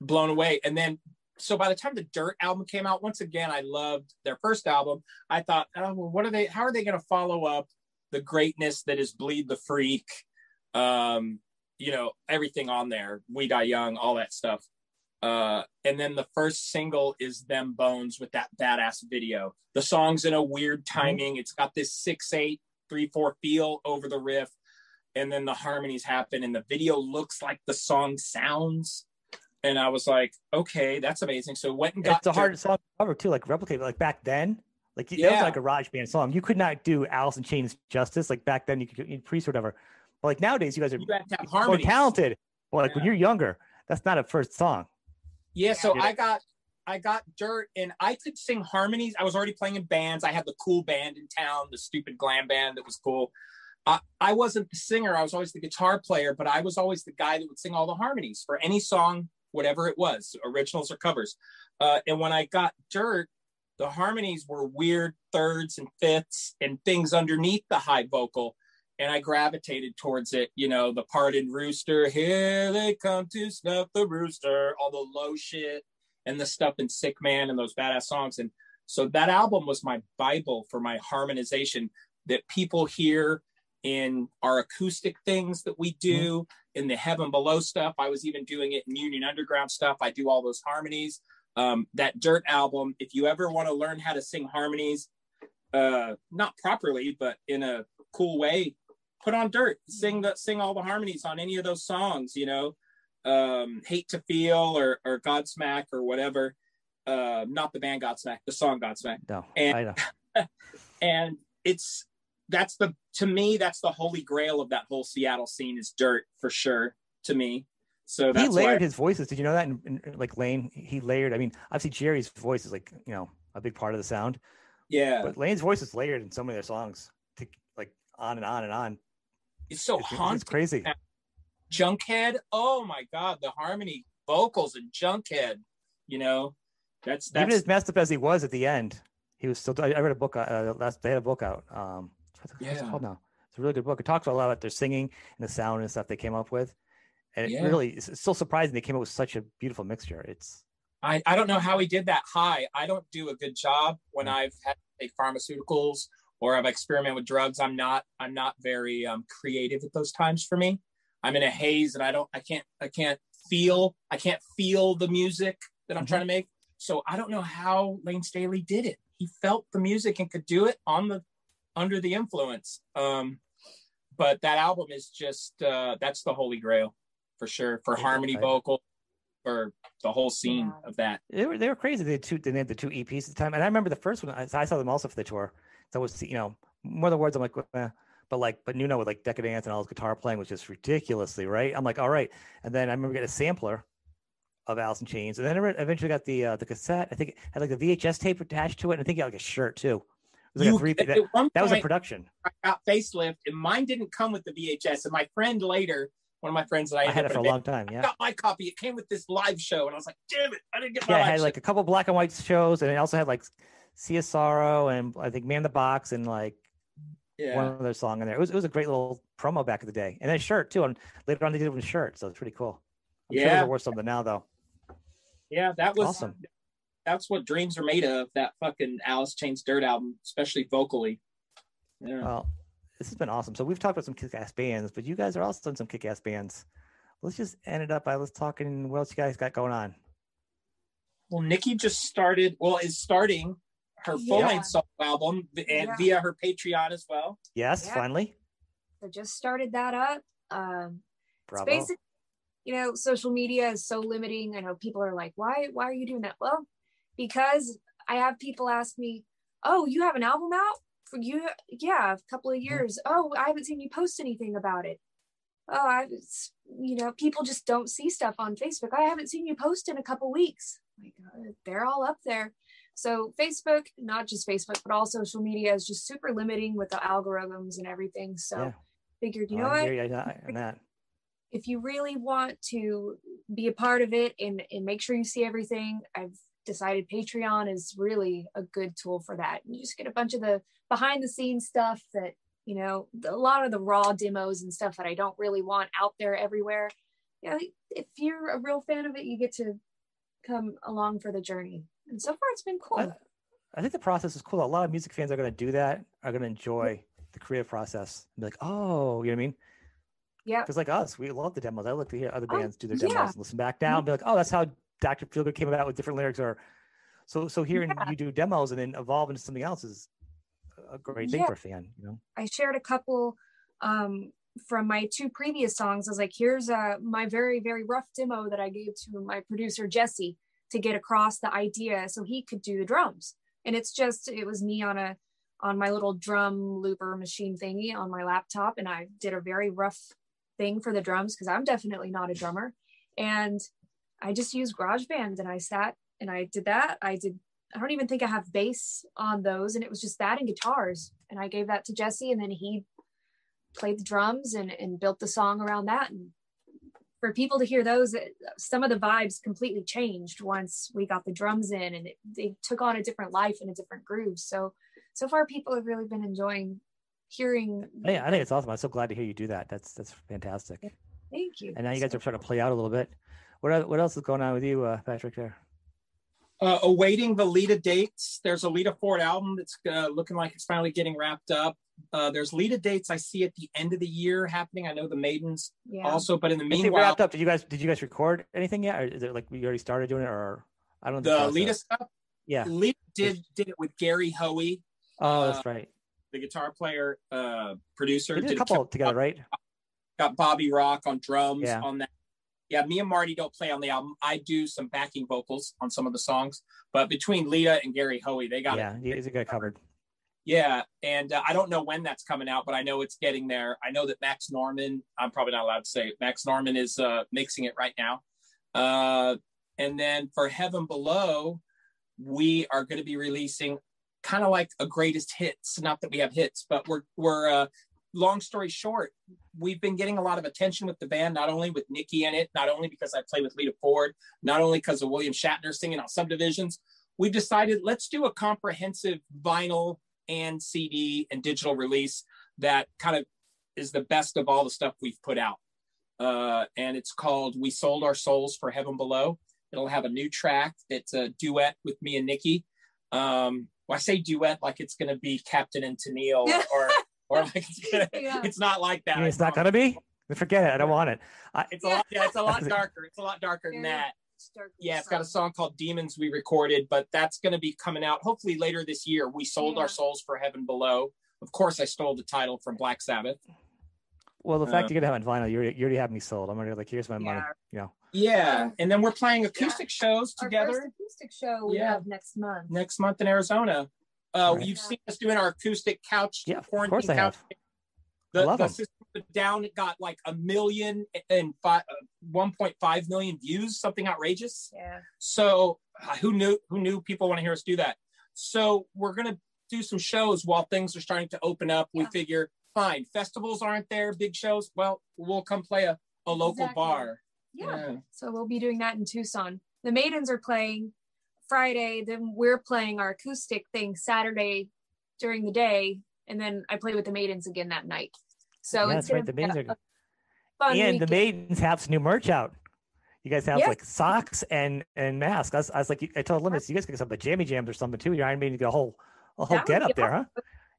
blown away, and then so by the time the Dirt album came out, once again, I loved their first album. I thought, oh, well, what are they? How are they going to follow up the greatness that is Bleed the Freak? Um, you know everything on there we die young all that stuff uh, and then the first single is them bones with that badass video the song's in a weird mm-hmm. timing it's got this six eight three four feel over the riff and then the harmonies happen and the video looks like the song sounds and i was like okay that's amazing so went and got it's a hard song to cover too like replicate like back then like yeah. it was like a garage band song you could not do alice in chains justice like back then you could you priest or whatever but like nowadays, you guys are you more talented. Well, like yeah. when you're younger, that's not a first song. Yeah, so I got I got dirt and I could sing harmonies. I was already playing in bands. I had the cool band in town, the stupid glam band that was cool. Uh, I wasn't the singer. I was always the guitar player, but I was always the guy that would sing all the harmonies for any song, whatever it was, originals or covers. Uh, and when I got dirt, the harmonies were weird thirds and fifths and things underneath the high vocal and I gravitated towards it. You know, the part in Rooster, here they come to snuff the rooster, all the low shit and the stuff in Sick Man and those badass songs. And so that album was my Bible for my harmonization that people hear in our acoustic things that we do mm-hmm. in the heaven below stuff. I was even doing it in Union Underground stuff. I do all those harmonies. Um, that Dirt album, if you ever want to learn how to sing harmonies, uh, not properly, but in a cool way, put on dirt sing the sing all the harmonies on any of those songs you know um hate to feel or or godsmack or whatever uh not the band godsmack the song godsmack no and, and it's that's the to me that's the holy grail of that whole seattle scene is dirt for sure to me so he layered why... his voices did you know that in, in, like Layne, he layered i mean obviously jerry's voice is like you know a big part of the sound. Yeah. But Layne's voice is layered in so many of their songs, to, like on and on and on. It's so It's, haunting. it's crazy. Junkhead. Oh my God, the harmony vocals in Junkhead. You know, that's Even as messed up as he was at the end, he was still. I, I read a book. Uh, last they had a book out. Um, what's it Yeah. called now? It's a really good book. It talks a lot about their singing and the sound and stuff they came up with, and it really it's, still surprising they came up with such a beautiful mixture. It's I, I don't know how he did that high. I don't do a good job when Mm. I've had to take pharmaceuticals or I've experimented with drugs. I'm not I'm not very um, creative at those times for me. I'm in a haze and I don't I can't I can't feel I can't feel the music that I'm Mhm. trying to make. So I don't know how Layne Staley did it. He felt the music and could do it on the under the influence. Um, but that album is just uh, that's the holy grail for sure for Yeah, harmony I- vocal for the whole scene Yeah. of that. they were they were crazy. They had two they had the two EPs at the time, and I remember the first one. I, I saw them also for the tour. So it was you know more the words. I'm like, eh. but like but Nuno with like Decadence and all his guitar playing was just ridiculously right. I'm like, all right. And then I remember getting a sampler of Alice in Chains, and then I eventually got the uh, the cassette. I think it had like a VHS tape attached to it, and I think it had like a shirt too. Was like You- a three. That, one that was a production. I got facelift, and mine didn't come with the VHS. And my friend later, one of my friends that I, I had it for a long time. Yeah, I got my copy. It came with this live show, and I was like, "Damn it, I didn't get my Yeah, it had show." like a couple black and white shows, and it also had like Sorrow and I think Man the Box and like yeah. one other song in there. It was it was a great little promo back in the day, and then a shirt too. And later on, they did it with a shirt, so it's pretty cool. I'm sure Yeah. they're worth something now, though. yeah, that was Awesome. That's what dreams are made of. That fucking Alice Chains Dirt album, especially vocally. Yeah. Well, this has been awesome. So we've talked about some kick-ass bands, but you guys are also in some kick-ass bands. Let's just end it up by let's talking. What else you guys got going on? Well, Nikki just started. Well, is starting her full-length solo album and Yeah. via her Patreon as well. Yes, Yeah. finally. So just started that up. Um, Bravo. It's basic, you know, social media is so limiting. I know people are like, why, why are you doing that? Well, because I have people ask me, oh, you have an album out for you? Yeah, a couple of years. Oh, I haven't seen you post anything about it. Oh, I, it's, you know, people just don't see stuff on Facebook. I haven't seen you post in a couple weeks. Like, uh, they're all up there. So Facebook, not just Facebook, but all social media is just super limiting with the algorithms and everything. So Yeah. figured, you Oh, know I what? hear you on on that. if you really want to be a part of it and, and make sure you see everything, I've decided Patreon is really a good tool for that. You just get a bunch of the behind the scenes stuff that, you know, a lot of the raw demos and stuff that I don't really want out there everywhere. You know, if you're a real fan of it, you get to come along for the journey. And so far it's been cool. I, I think the process is cool. A lot of music fans are going to do that. Are going to enjoy the creative process and be like, oh, you know what I mean? yeah. Because like us, we love the demos. I look to hear other Oh, bands do their yeah. demos and listen back down, and be like, oh, that's how Dr. Feelgood came about with different lyrics. Or so so hearing Yeah. you do demos and then evolve into something else is a great thing Yeah. for a fan. You know, I shared a couple um, from my two previous songs. I was like, here's uh, my very, very rough demo that I gave to my producer, Jesse, to get across the idea so he could do the drums. And it's just, it was me on a, on my little drum looper machine thingy on my laptop. And I did a very rough thing for the drums because I'm definitely not a drummer. And I just used GarageBand and I sat and I did that. I did I don't even think I have bass on those, and it was just that and guitars. And I gave that to Jesse, and then he played the drums and, and built the song around that. And for people to hear those, some of the vibes completely changed once we got the drums in, and it, they took on a different life and a different groove. So, so far, people have really been enjoying hearing. Oh, I, I think it's awesome. I'm so glad to hear you do that. That's that's fantastic. Thank you. And now you guys are starting to play out a little bit. What el- what else is going on with you, uh, Patrick? There. uh, awaiting the Lita dates. There's a Lita Ford album that's uh, looking like it's finally getting wrapped up. Uh, there's Lita dates I see at the end of the year happening. I know the Maidens Yeah. also, but in the Is it meanwhile, wrapped up? Did you guys did you guys record anything yet, or is it like we already started doing it, or I don't know the process. Lita stuff. Yeah. Lita did did it with Gary Hoey, Oh, that's right. the guitar player, uh, producer. They did a Did couple together, right? got Bobby Rock on drums Yeah. on that. Yeah, me and Marty don't play on the album. I do some backing vocals on some of the songs, but between Lita and Gary Hoey, they got Yeah, it. he's got covered. Yeah, and uh, I don't know when that's coming out, but I know it's getting there. I know that Max Norman. I'm probably not allowed to say it. Max Norman is uh, mixing it right now. Uh, and then for Heaven Below, we are going to be releasing kind of like a greatest hits. Not that we have hits, but we're we're uh, long story short, we've been getting a lot of attention with the band, not only with Nikki in it, not only because I play with Lita Ford, not only because of William Shatner singing on Subdivisions. We've decided let's do a comprehensive vinyl and CD and digital release that kind of is the best of all the stuff we've put out. Uh, and it's called We Sold Our Souls for Heaven Below. It'll have a new track. It's a duet with me and Nikki. Um, well, I say duet like it's going to be Captain and Tennille or, or like it's, gonna, yeah. it's not like that. it's not going to be. Forget it. I don't want it. I, it's a lot. Yeah, it's a lot darker. It's a lot darker than that. Yeah, it's got a song called Demons we recorded, but that's going to be coming out hopefully later this year. We sold yeah. our souls for heaven below. Of course, I stole the title from Black Sabbath. Well, the fact uh, you're gonna have it vinyl, you already, you already have me sold. I'm already like, here's my yeah. money. You know. Yeah, and then we're playing acoustic yeah. shows together. Our acoustic show we yeah. have next month. Next month in Arizona. Uh, right. You've seen us doing our acoustic couch. Yeah, of course I have. The, I love the system down it got like a million and five, uh, 1.5 million views, something outrageous. Yeah. So uh, who knew? Who knew people want to hear us do that? So we're gonna do some shows while things are starting to open up. Yeah. We figure, fine, festivals aren't there, big shows. Well, we'll come play a, a local exactly. bar. Yeah. yeah. So we'll be doing that in Tucson. The Maidens are playing Friday, then we're playing our acoustic thing Saturday during the day, and then I play with the Maidens again that night. So yeah, that's right. The Maidens are and weekend. the Maidens have some new merch out. You guys have like socks and and masks. I was, I was like, I told Limits, you guys get some the jammy jams or something too. Your Iron Maiden get a whole a whole get up there, huh?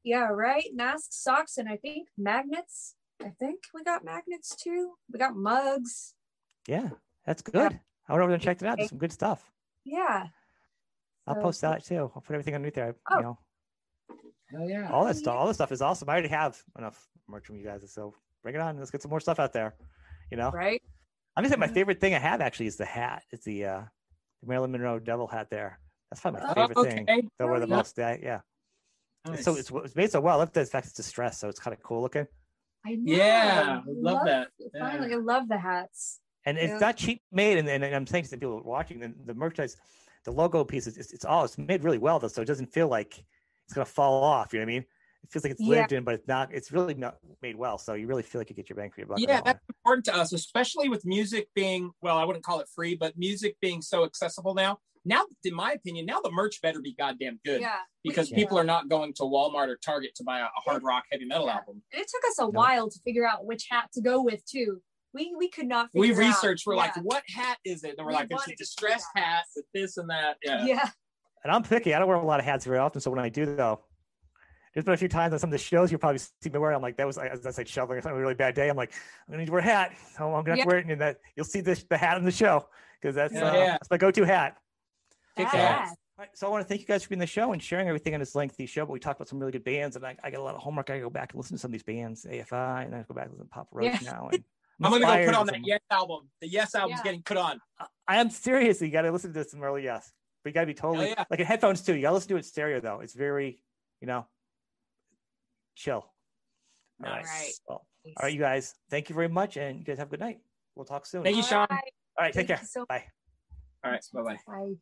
Yeah, right. Masks, socks, and I think magnets. I think we got magnets too. We got mugs. Yeah, that's good. Yeah. I went over and checked it out. There's some good stuff. Yeah. I'll so, post that too. I'll put everything underneath there. Oh. You know. Hell yeah. All that stuff. All this stuff is awesome. I already have enough merch from you guys. So bring it on. Let's get some more stuff out there. You know? Right. I'm gonna say my favorite thing I have actually is the hat. It's the uh the Marilyn Monroe devil hat there. That's probably my oh, favorite oh, okay. thing. That wear the yeah. most. Yeah. yeah. Nice. So it's, it's made so well. I love the fact it's distressed, so it's kind of cool looking. I know. Yeah, I love, love that. Finally. I love the hats. And it's not cheap made, and, and, I'm saying to the people watching the, the merchandise, the logo piece is it's, it's all it's made really well though, so it doesn't feel like it's gonna fall off. You know what I mean? It feels like it's lived yeah. in, but it's not. It's really not made well, so you really feel like you get your bang for your buck. Yeah, that's important to us, especially with music being well. I wouldn't call it free, but music being so accessible now now, in my opinion, now the merch better be goddamn good. Yeah. Because yeah. people are not going to Walmart or Target to buy a, a hard rock heavy metal yeah. album. It took us a no. while to figure out which hat to go with too. We we could not. we researched. Out. We're yeah. like, what hat is it? And we're we like, it's a distressed hat with this and that. Yeah. Yeah. And I'm picky. I don't wear a lot of hats very often, so when I do though, there's been a few times on some of the shows you probably see me wear. I'm like, that was as I said, shoveling or something, a really bad day. I'm like, I'm gonna need to wear a hat. So I'm gonna have to wear it, and that you'll see this the hat on the show because that's yeah, uh, yeah. that's my go-to hat. Kick ass. Right, so I want to thank you guys for being the show and sharing everything on this lengthy show. But we talked about some really good bands, and I, I got a lot of homework. I go back and listen to some of these bands, AFI, and I go back and listen to Papa Roach yeah. now. I'm gonna go put on that Yes album. The Yes album's yeah. getting put on. I am serious. You got to listen to some early Yes, but you got to be totally yeah. like in headphones too. You got to listen to it stereo though. It's very, you know, chill. Nice. All right. Well, all right, you guys. Thank you very much, and you guys have a good night. We'll talk soon. Thank you, Sean. All right, take care. So- bye. All right, bye-bye. Bye.